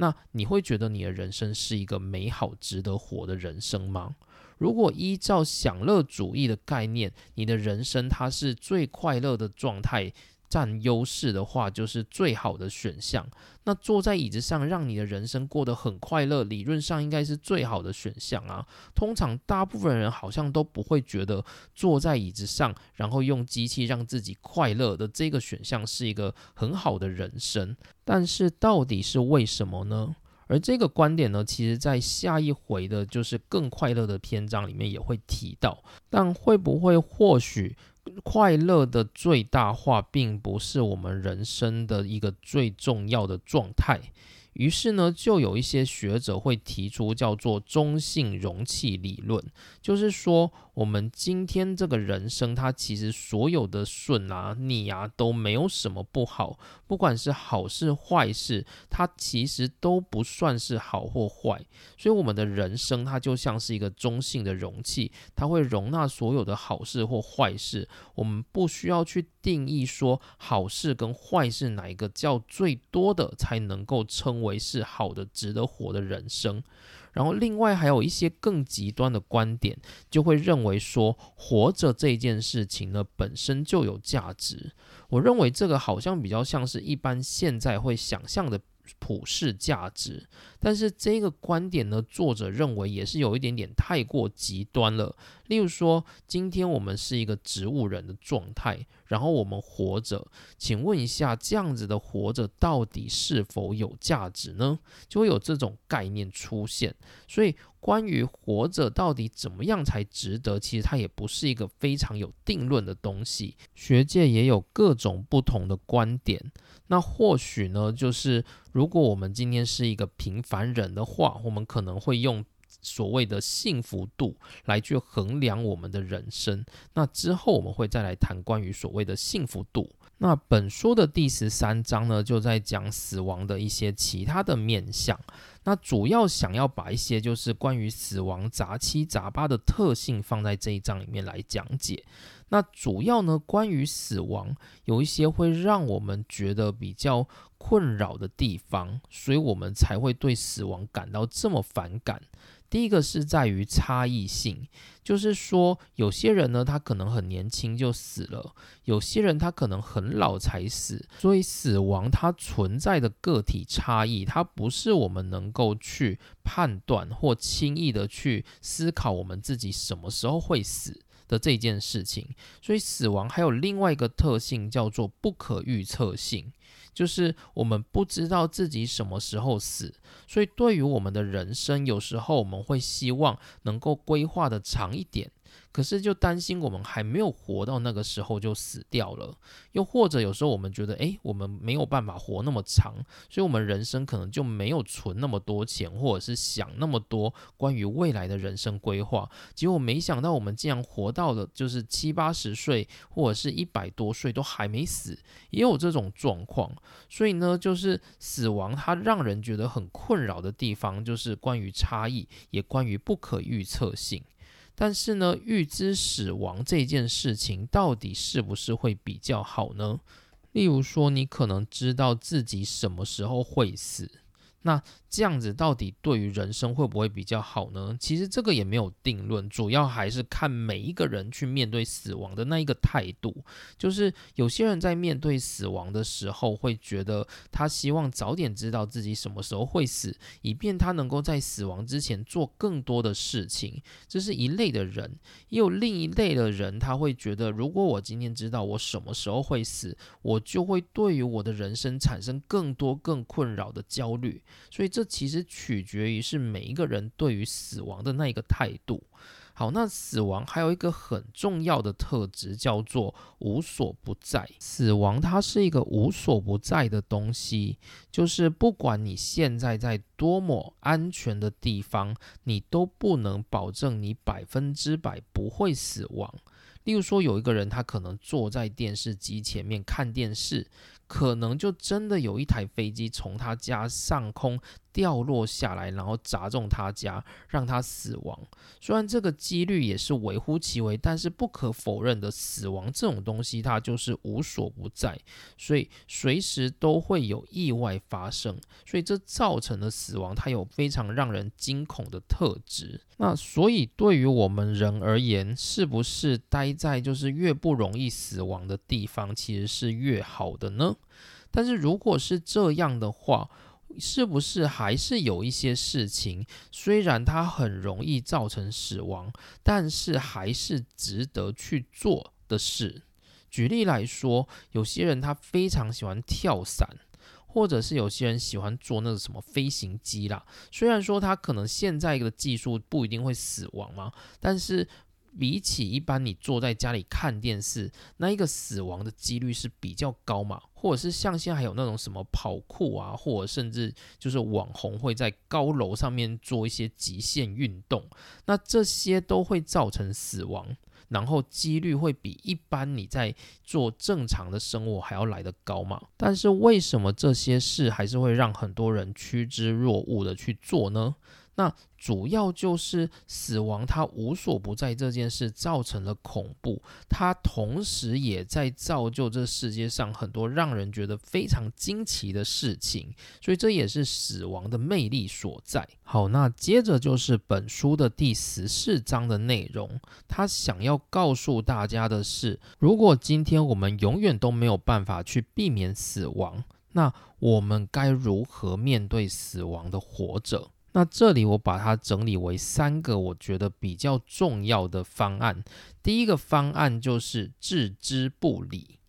那你会觉得你的人生是一个美好、值得活的人生吗？如果依照享乐主义的概念，你的人生它是最快乐的状态。占优势的话，就是最好的选项。那坐在椅子上，让你的人生过得很快乐，理论上应该是最好的选项啊。通常大部分人好像都不会觉得坐在椅子上，然后用机器让自己快乐的这个选项是一个很好的人生。但是到底是为什么呢？而这个观点呢，其实在下一回的就是更快乐的篇章里面也会提到。但会不会或许？快乐的最大化并不是我们人生的一个最重要的状态，于是呢，就有一些学者会提出叫做中性容器理论，就是说，我们今天这个人生，它其实所有的顺啊、逆啊都没有什么不好，不管是好事坏事，它其实都不算是好或坏。所以，我们的人生它就像是一个中性的容器，它会容纳所有的好事或坏事。我们不需要去定义说好事跟坏事哪一个叫最多的才能够称。为是好的、值得活的人生，然后另外还有一些更极端的观点，就会认为说活着这件事情呢本身就有价值。我认为这个好像比较像是一般现在会想象的。普世价值，但是这个观点呢，作者认为也是有一点点太过极端了。例如说，今天我们是一个植物人的状态，然后我们活着，请问一下，这样子的活着到底是否有价值呢？就会有这种概念出现。所以，关于活着到底怎么样才值得，其实它也不是一个非常有定论的东西。学界也有各种不同的观点。那或许呢，就是如果我们今天是一个平凡人的话，我们可能会用所谓的幸福度来去衡量我们的人生。那之后我们会再来谈关于所谓的幸福度。那本书的第十三章呢，就在讲死亡的一些其他的面相。那主要想要把一些就是关于死亡杂七杂八的特性放在这一章里面来讲解。那主要呢，关于死亡有一些会让我们觉得比较困扰的地方，所以我们才会对死亡感到这么反感。第一个是在于差异性，就是说有些人呢，他可能很年轻就死了；有些人他可能很老才死。所以死亡它存在的个体差异，它不是我们能够去判断或轻易的去思考我们自己什么时候会死。的这件事情，所以死亡还有另外一个特性叫做不可预测性，就是我们不知道自己什么时候死，所以对于我们的人生，有时候我们会希望能够规划的长一点。可是就担心我们还没有活到那个时候就死掉了，又或者有时候我们觉得，诶，我们没有办法活那么长，所以我们人生可能就没有存那么多钱，或者是想那么多关于未来的人生规划。结果没想到我们竟然活到了就是七八十岁，或者是一百多岁都还没死，也有这种状况。所以呢，就是死亡它让人觉得很困扰的地方，就是关于差异，也关于不可预测性。但是呢，预知死亡这件事情到底是不是会比较好呢？例如说，你可能知道自己什么时候会死。那这样子到底对于人生会不会比较好呢？其实这个也没有定论，主要还是看每一个人去面对死亡的那一个态度。就是有些人在面对死亡的时候，会觉得他希望早点知道自己什么时候会死，以便他能够在死亡之前做更多的事情。这是一类的人，也有另一类的人，他会觉得如果我今天知道我什么时候会死，我就会对于我的人生产生更多更困扰的焦虑。所以这其实取决于是每一个人对于死亡的那一个态度。好，那死亡还有一个很重要的特质叫做无所不在。死亡它是一个无所不在的东西，就是不管你现在在多么安全的地方，你都不能保证你百分之百不会死亡。例如说，有一个人他可能坐在电视机前面看电视。可能就真的有一台飞机从他家上空掉落下来，然后砸中他家，让他死亡。虽然这个几率也是微乎其微，但是不可否认的，死亡这种东西它就是无所不在，所以随时都会有意外发生。所以这造成的死亡，它有非常让人惊恐的特质。那所以对于我们人而言，是不是待在就是越不容易死亡的地方，其实是越好的呢？但是如果是这样的话，是不是还是有一些事情，虽然它很容易造成死亡，但是还是值得去做的事？举例来说，有些人他非常喜欢跳伞，或者是有些人喜欢做那个什么飞行机啦。虽然说他可能现在的技术不一定会死亡嘛，但是。比起一般你坐在家里看电视，那一个死亡的几率是比较高嘛？或者是像现在还有那种什么跑酷啊，或者甚至就是网红会在高楼上面做一些极限运动，那这些都会造成死亡。然后几率会比一般你在做正常的生活还要来得高嘛？但是为什么这些事还是会让很多人趋之若鹜的去做呢？那主要就是死亡，它无所不在这件事造成了恐怖，它同时也在造就这世界上很多让人觉得非常惊奇的事情，所以这也是死亡的魅力所在。好，那接着就是本书的第十四章的内容，他想要告诉大家的是，如果今天我们永远都没有办法去避免死亡，那我们该如何面对死亡的活着？那这里我把它整理为三个我觉得比较重要的方案。第一个方案就是置之不理，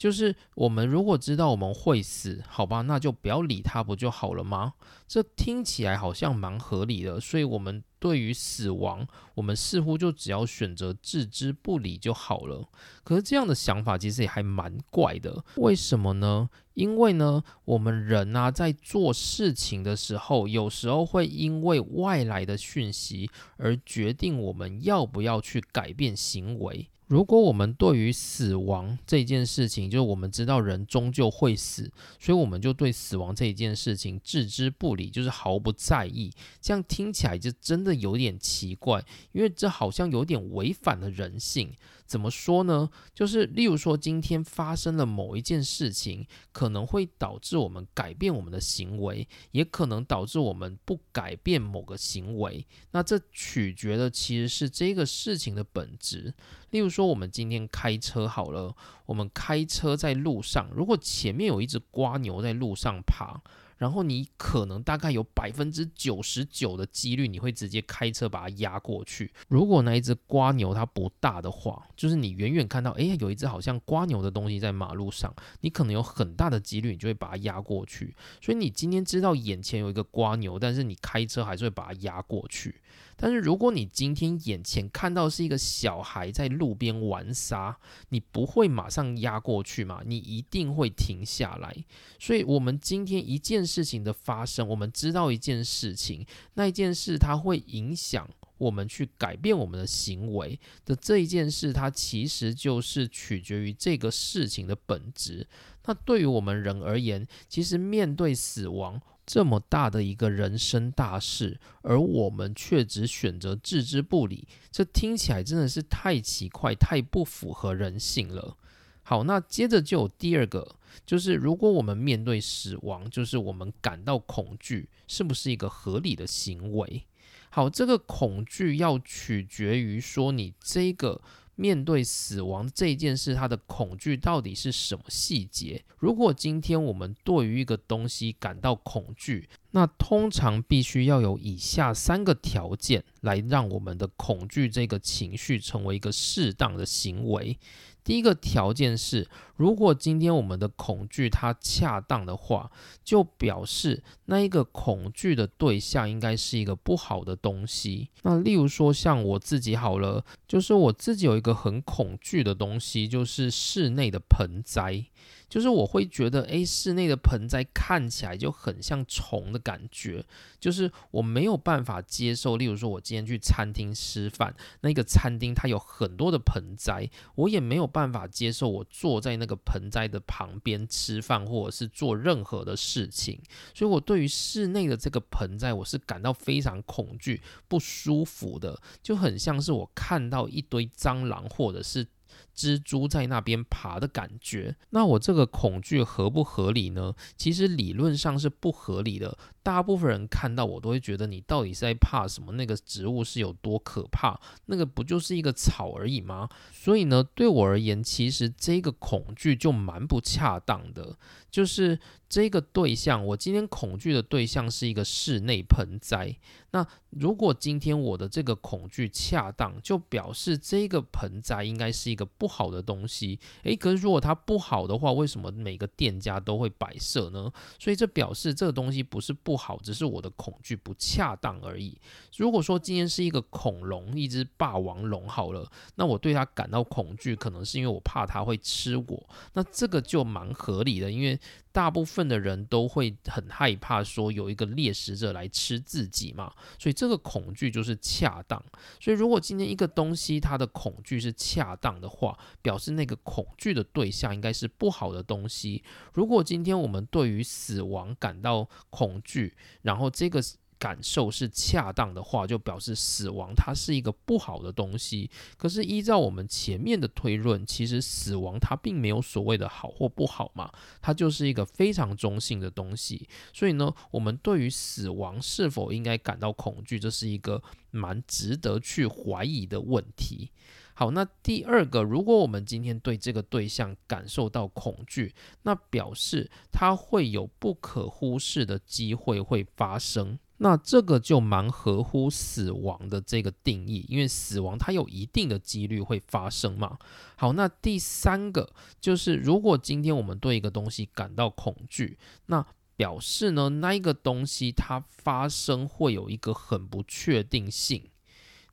就是我们如果知道我们会死，好吧，那就不要理它，不就好了吗？这听起来好像蛮合理的，所以我们。对于死亡，我们似乎就只要选择置之不理就好了。可是这样的想法其实也还蛮怪的。为什么呢？因为呢，我们人啊，在做事情的时候，有时候会因为外来的讯息而决定我们要不要去改变行为。如果我们对于死亡这件事情，就是我们知道人终究会死，所以我们就对死亡这一件事情置之不理，就是毫不在意。这样听起来就真的有点奇怪，因为这好像有点违反了人性。怎么说呢？就是例如说，今天发生了某一件事情，可能会导致我们改变我们的行为，也可能导致我们不改变某个行为。那这取决的其实是这个事情的本质。例如说，我们今天开车好了，我们开车在路上，如果前面有一只瓜牛在路上爬。然后你可能大概有百分之九十九的几率，你会直接开车把它压过去。如果那一只瓜牛它不大的话，就是你远远看到，哎，有一只好像瓜牛的东西在马路上，你可能有很大的几率，你就会把它压过去。所以你今天知道眼前有一个瓜牛，但是你开车还是会把它压过去。但是如果你今天眼前看到是一个小孩在路边玩沙，你不会马上压过去嘛？你一定会停下来。所以，我们今天一件事情的发生，我们知道一件事情，那一件事它会影响我们去改变我们的行为的这一件事，它其实就是取决于这个事情的本质。那对于我们人而言，其实面对死亡。这么大的一个人生大事，而我们却只选择置之不理，这听起来真的是太奇怪、太不符合人性了。好，那接着就有第二个，就是如果我们面对死亡，就是我们感到恐惧，是不是一个合理的行为？好，这个恐惧要取决于说你这个。面对死亡这件事，他的恐惧到底是什么细节？如果今天我们对于一个东西感到恐惧，那通常必须要有以下三个条件，来让我们的恐惧这个情绪成为一个适当的行为。第一个条件是，如果今天我们的恐惧它恰当的话，就表示那一个恐惧的对象应该是一个不好的东西。那例如说，像我自己好了，就是我自己有一个很恐惧的东西，就是室内的盆栽。就是我会觉得，诶，室内的盆栽看起来就很像虫的感觉，就是我没有办法接受。例如说，我今天去餐厅吃饭，那个餐厅它有很多的盆栽，我也没有办法接受。我坐在那个盆栽的旁边吃饭，或者是做任何的事情，所以我对于室内的这个盆栽，我是感到非常恐惧、不舒服的，就很像是我看到一堆蟑螂，或者是。蜘蛛在那边爬的感觉，那我这个恐惧合不合理呢？其实理论上是不合理的。大部分人看到我都会觉得你到底是在怕什么？那个植物是有多可怕？那个不就是一个草而已吗？所以呢，对我而言，其实这个恐惧就蛮不恰当的。就是这个对象，我今天恐惧的对象是一个室内盆栽。那如果今天我的这个恐惧恰当，就表示这个盆栽应该是一个不好的东西。诶，可是如果它不好的话，为什么每个店家都会摆设呢？所以这表示这个东西不是不。好，只是我的恐惧不恰当而已。如果说今天是一个恐龙，一只霸王龙好了，那我对它感到恐惧，可能是因为我怕它会吃我，那这个就蛮合理的，因为。大部分的人都会很害怕，说有一个猎食者来吃自己嘛，所以这个恐惧就是恰当。所以如果今天一个东西它的恐惧是恰当的话，表示那个恐惧的对象应该是不好的东西。如果今天我们对于死亡感到恐惧，然后这个。感受是恰当的话，就表示死亡它是一个不好的东西。可是依照我们前面的推论，其实死亡它并没有所谓的好或不好嘛，它就是一个非常中性的东西。所以呢，我们对于死亡是否应该感到恐惧，这是一个蛮值得去怀疑的问题。好，那第二个，如果我们今天对这个对象感受到恐惧，那表示它会有不可忽视的机会会发生。那这个就蛮合乎死亡的这个定义，因为死亡它有一定的几率会发生嘛。好，那第三个就是，如果今天我们对一个东西感到恐惧，那表示呢，那一个东西它发生会有一个很不确定性。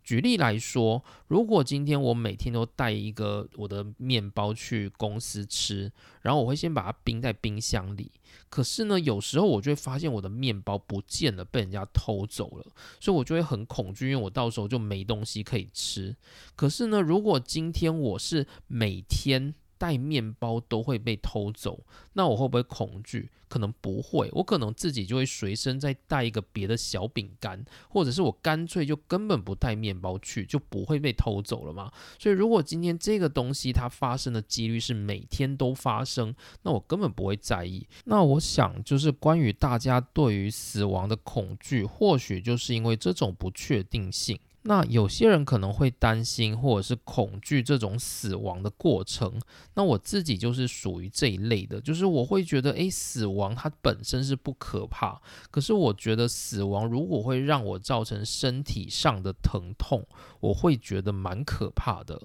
举例来说，如果今天我每天都带一个我的面包去公司吃，然后我会先把它冰在冰箱里。可是呢，有时候我就会发现我的面包不见了，被人家偷走了，所以我就会很恐惧，因为我到时候就没东西可以吃。可是呢，如果今天我是每天带面包都会被偷走，那我会不会恐惧？可能不会，我可能自己就会随身再带一个别的小饼干，或者是我干脆就根本不带面包去，就不会被偷走了嘛。所以如果今天这个东西它发生的几率是每天都发生，那我根本不会在意。那我想就是关于大家对于死亡的恐惧，或许就是因为这种不确定性。那有些人可能会担心或者是恐惧这种死亡的过程，那我自己就是属于这一类的，就是我会觉得，诶，死亡它本身是不可怕，可是我觉得死亡如果会让我造成身体上的疼痛，我会觉得蛮可怕的。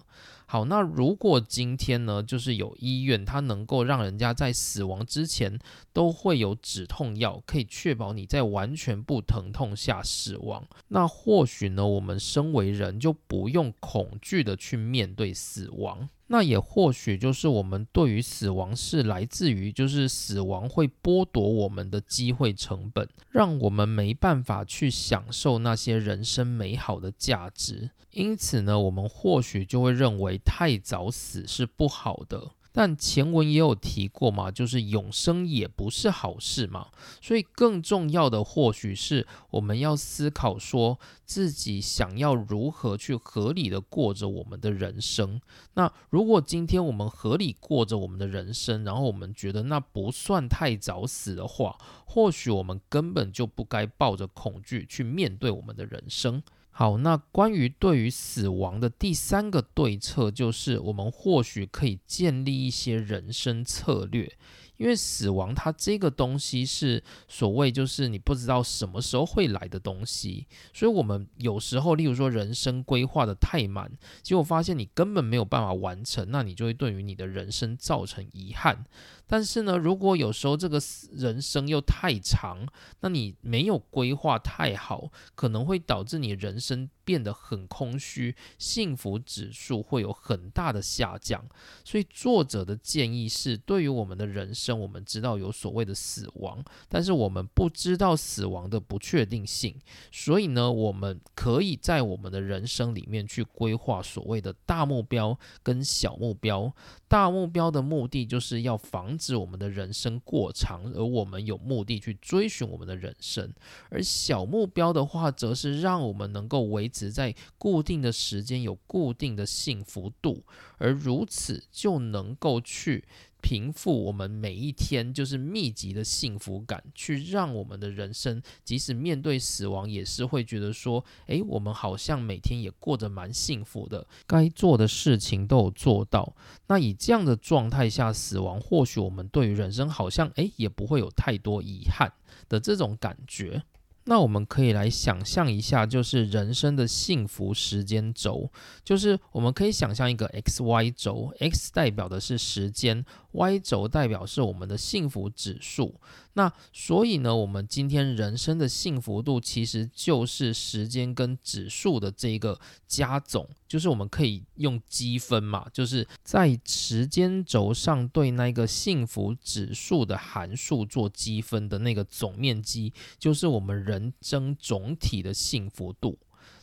好，那如果今天呢，就是有医院，它能够让人家在死亡之前都会有止痛药，可以确保你在完全不疼痛下死亡，那或许呢，我们身为人就不用恐惧的去面对死亡。那也或许就是我们对于死亡是来自于，就是死亡会剥夺我们的机会成本，让我们没办法去享受那些人生美好的价值。因此呢，我们或许就会认为太早死是不好的。但前文也有提过嘛，就是永生也不是好事嘛，所以更重要的或许是我们要思考说自己想要如何去合理的过着我们的人生。那如果今天我们合理过着我们的人生，然后我们觉得那不算太早死的话，或许我们根本就不该抱着恐惧去面对我们的人生。好，那关于对于死亡的第三个对策，就是我们或许可以建立一些人生策略。因为死亡它这个东西是所谓就是你不知道什么时候会来的东西，所以我们有时候，例如说人生规划的太满，结果发现你根本没有办法完成，那你就会对于你的人生造成遗憾。但是呢，如果有时候这个人生又太长，那你没有规划太好，可能会导致你人生变得很空虚，幸福指数会有很大的下降。所以作者的建议是，对于我们的人生，我们知道有所谓的死亡，但是我们不知道死亡的不确定性。所以呢，我们可以在我们的人生里面去规划所谓的大目标跟小目标。大目标的目的就是要防止我们的人生过长，而我们有目的去追寻我们的人生；而小目标的话，则是让我们能够维持在固定的时间，有固定的幸福度，而如此就能够去。平复我们每一天就是密集的幸福感，去让我们的人生，即使面对死亡，也是会觉得说，诶，我们好像每天也过得蛮幸福的，该做的事情都有做到。那以这样的状态下死亡，或许我们对于人生好像，诶，也不会有太多遗憾的这种感觉。那我们可以来想象一下，就是人生的幸福时间轴，就是我们可以想象一个 x y 轴，x 代表的是时间，y 轴代表是我们的幸福指数。那所以呢，我们今天人生的幸福度其实就是时间跟指数的这个加总，就是我们可以用积分嘛，就是在时间轴上对那个幸福指数的函数做积分的那个总面积，就是我们人生总体的幸福度。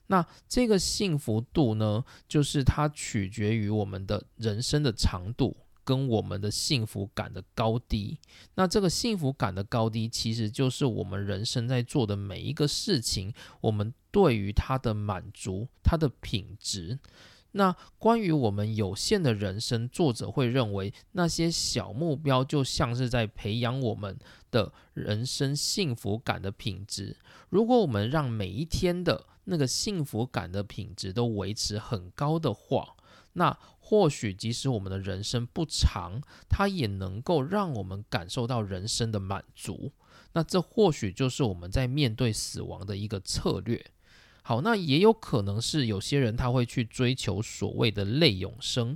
那这个幸福度呢，就是它取决于我们的人生的长度。跟我们的幸福感的高低，那这个幸福感的高低，其实就是我们人生在做的每一个事情，我们对于它的满足、它的品质。那关于我们有限的人生，作者会认为那些小目标就像是在培养我们的人生幸福感的品质。如果我们让每一天的那个幸福感的品质都维持很高的话，那或许即使我们的人生不长，它也能够让我们感受到人生的满足。那这或许就是我们在面对死亡的一个策略。好，那也有可能是有些人他会去追求所谓的类永生。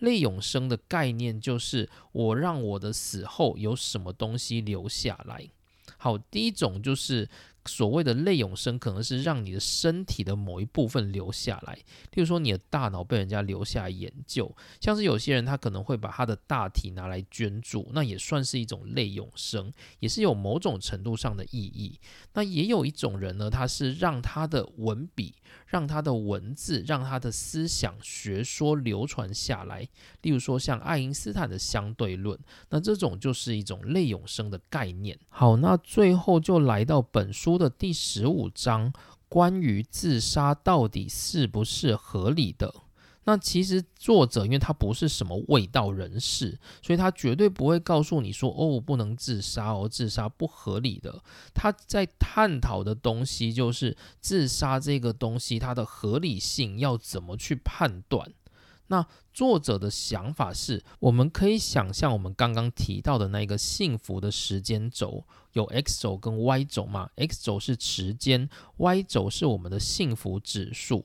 类永生的概念就是我让我的死后有什么东西留下来。好，第一种就是。所谓的类永生，可能是让你的身体的某一部分留下来，例如说你的大脑被人家留下来研究，像是有些人他可能会把他的大体拿来捐助，那也算是一种类永生，也是有某种程度上的意义。那也有一种人呢，他是让他的文笔。让他的文字，让他的思想学说流传下来。例如说，像爱因斯坦的相对论，那这种就是一种类永生的概念。好，那最后就来到本书的第十五章，关于自杀到底是不是合理的。那其实作者，因为他不是什么味道人士，所以他绝对不会告诉你说：“哦，不能自杀哦，自杀不合理的。”他在探讨的东西就是自杀这个东西它的合理性要怎么去判断。那作者的想法是，我们可以想象我们刚刚提到的那个幸福的时间轴，有 x 轴跟 y 轴嘛？x 轴是时间，y 轴是我们的幸福指数。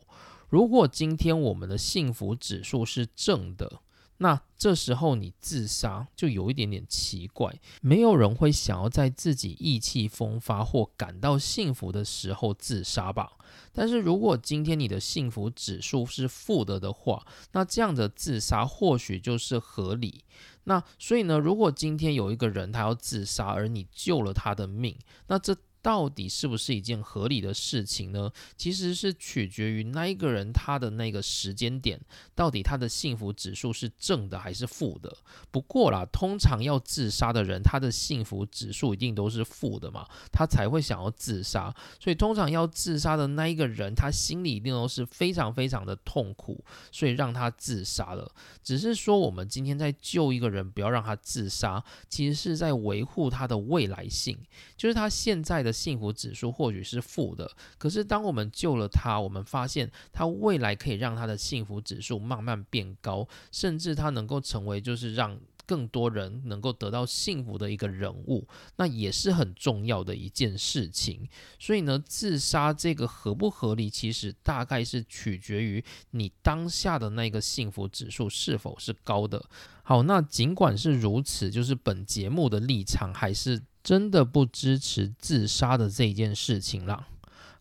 如果今天我们的幸福指数是正的，那这时候你自杀就有一点点奇怪。没有人会想要在自己意气风发或感到幸福的时候自杀吧？但是如果今天你的幸福指数是负的的话，那这样的自杀或许就是合理。那所以呢，如果今天有一个人他要自杀，而你救了他的命，那这。到底是不是一件合理的事情呢？其实是取决于那一个人他的那个时间点，到底他的幸福指数是正的还是负的。不过啦，通常要自杀的人，他的幸福指数一定都是负的嘛，他才会想要自杀。所以通常要自杀的那一个人，他心里一定都是非常非常的痛苦，所以让他自杀了。只是说我们今天在救一个人，不要让他自杀，其实是在维护他的未来性，就是他现在的。幸福指数或许是负的，可是当我们救了他，我们发现他未来可以让他的幸福指数慢慢变高，甚至他能够成为就是让更多人能够得到幸福的一个人物，那也是很重要的一件事情。所以呢，自杀这个合不合理，其实大概是取决于你当下的那个幸福指数是否是高的。好，那尽管是如此，就是本节目的立场还是。真的不支持自杀的这一件事情了。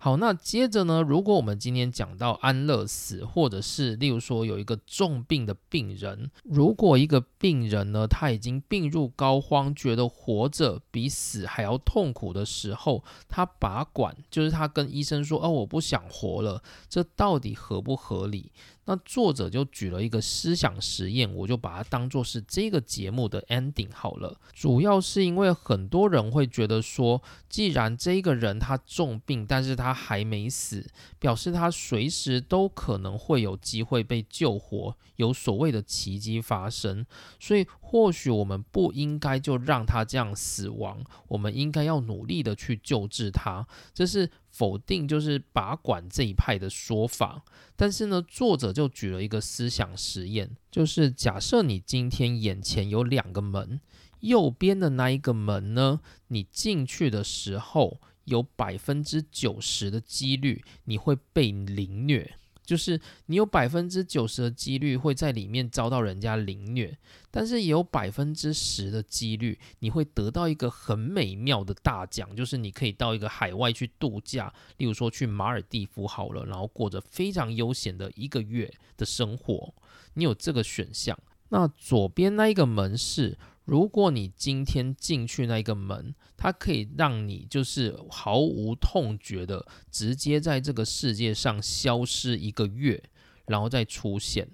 好，那接着呢？如果我们今天讲到安乐死，或者是例如说有一个重病的病人，如果一个病人呢他已经病入膏肓，觉得活着比死还要痛苦的时候，他拔管，就是他跟医生说：“哦，我不想活了。”这到底合不合理？那作者就举了一个思想实验，我就把它当做是这个节目的 ending 好了。主要是因为很多人会觉得说，既然这个人他重病，但是他还没死，表示他随时都可能会有机会被救活，有所谓的奇迹发生。所以或许我们不应该就让他这样死亡，我们应该要努力的去救治他。这是。否定就是拔管这一派的说法，但是呢，作者就举了一个思想实验，就是假设你今天眼前有两个门，右边的那一个门呢，你进去的时候有百分之九十的几率你会被凌虐。就是你有百分之九十的几率会在里面遭到人家凌虐，但是也有百分之十的几率你会得到一个很美妙的大奖，就是你可以到一个海外去度假，例如说去马尔蒂夫好了，然后过着非常悠闲的一个月的生活。你有这个选项。那左边那一个门是。如果你今天进去那个门，它可以让你就是毫无痛觉的直接在这个世界上消失一个月，然后再出现。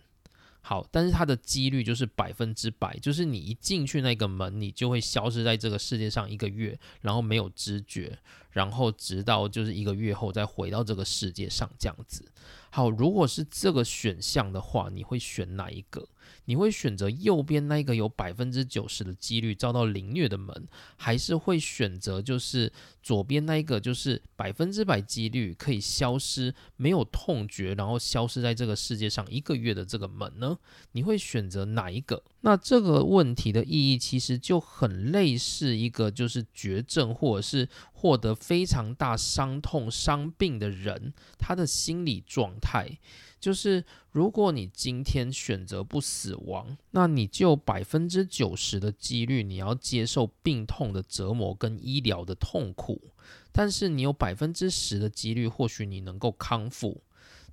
好，但是它的几率就是百分之百，就是你一进去那个门，你就会消失在这个世界上一个月，然后没有知觉，然后直到就是一个月后再回到这个世界上这样子。好，如果是这个选项的话，你会选哪一个？你会选择右边那个有百分之九十的几率遭到凌虐的门，还是会选择就是左边那一个就是百分之百几率可以消失、没有痛觉，然后消失在这个世界上一个月的这个门呢？你会选择哪一个？那这个问题的意义其实就很类似一个就是绝症或者是获得非常大伤痛伤病的人，他的心理状态就是，如果你今天选择不死亡，那你就百分之九十的几率你要接受病痛的折磨跟医疗的痛苦，但是你有百分之十的几率，或许你能够康复。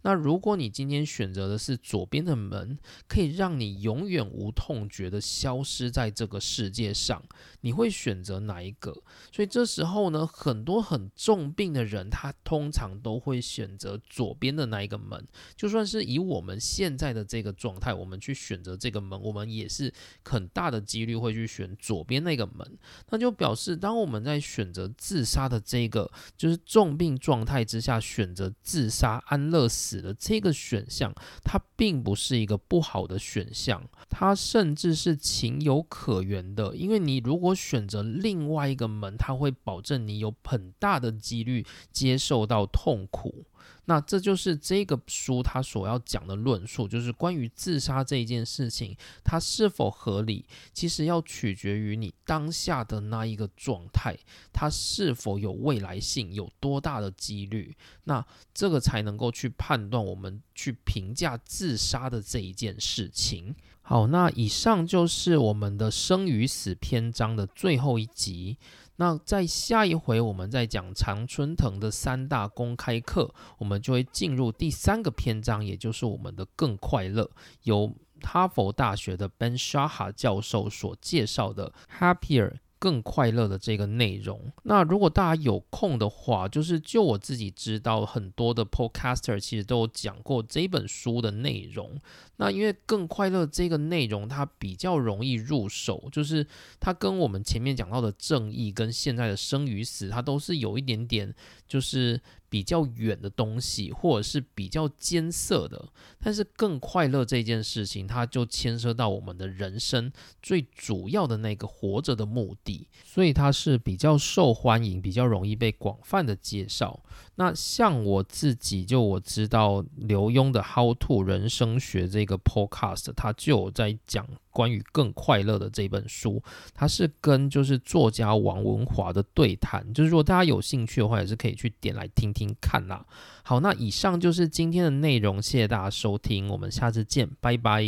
那如果你今天选择的是左边的门，可以让你永远无痛觉的消失在这个世界上，你会选择哪一个？所以这时候呢，很多很重病的人，他通常都会选择左边的那一个门。就算是以我们现在的这个状态，我们去选择这个门，我们也是很大的几率会去选左边那个门。那就表示，当我们在选择自杀的这个就是重病状态之下选择自杀安乐死。的这个选项，它并不是一个不好的选项，它甚至是情有可原的。因为你如果选择另外一个门，它会保证你有很大的几率接受到痛苦。那这就是这个书它所要讲的论述，就是关于自杀这一件事情，它是否合理，其实要取决于你当下的那一个状态，它是否有未来性，有多大的几率，那这个才能够去判断我们去评价自杀的这一件事情。好，那以上就是我们的生与死篇章的最后一集。那在下一回，我们再讲常春藤的三大公开课，我们就会进入第三个篇章，也就是我们的更快乐，由哈佛大学的 Ben Shaha 教授所介绍的 Happier。更快乐的这个内容。那如果大家有空的话，就是就我自己知道，很多的 podcaster 其实都有讲过这本书的内容。那因为更快乐这个内容，它比较容易入手，就是它跟我们前面讲到的正义跟现在的生与死，它都是有一点点就是。比较远的东西，或者是比较艰涩的，但是更快乐这件事情，它就牵涉到我们的人生最主要的那个活着的目的，所以它是比较受欢迎、比较容易被广泛的介绍。那像我自己，就我知道刘墉的《How to 人生学》这个 Podcast，他就有在讲关于更快乐的这本书，他是跟就是作家王文华的对谈，就是如果大家有兴趣的话，也是可以去点来听听看啦。好，那以上就是今天的内容，谢谢大家收听，我们下次见，拜拜。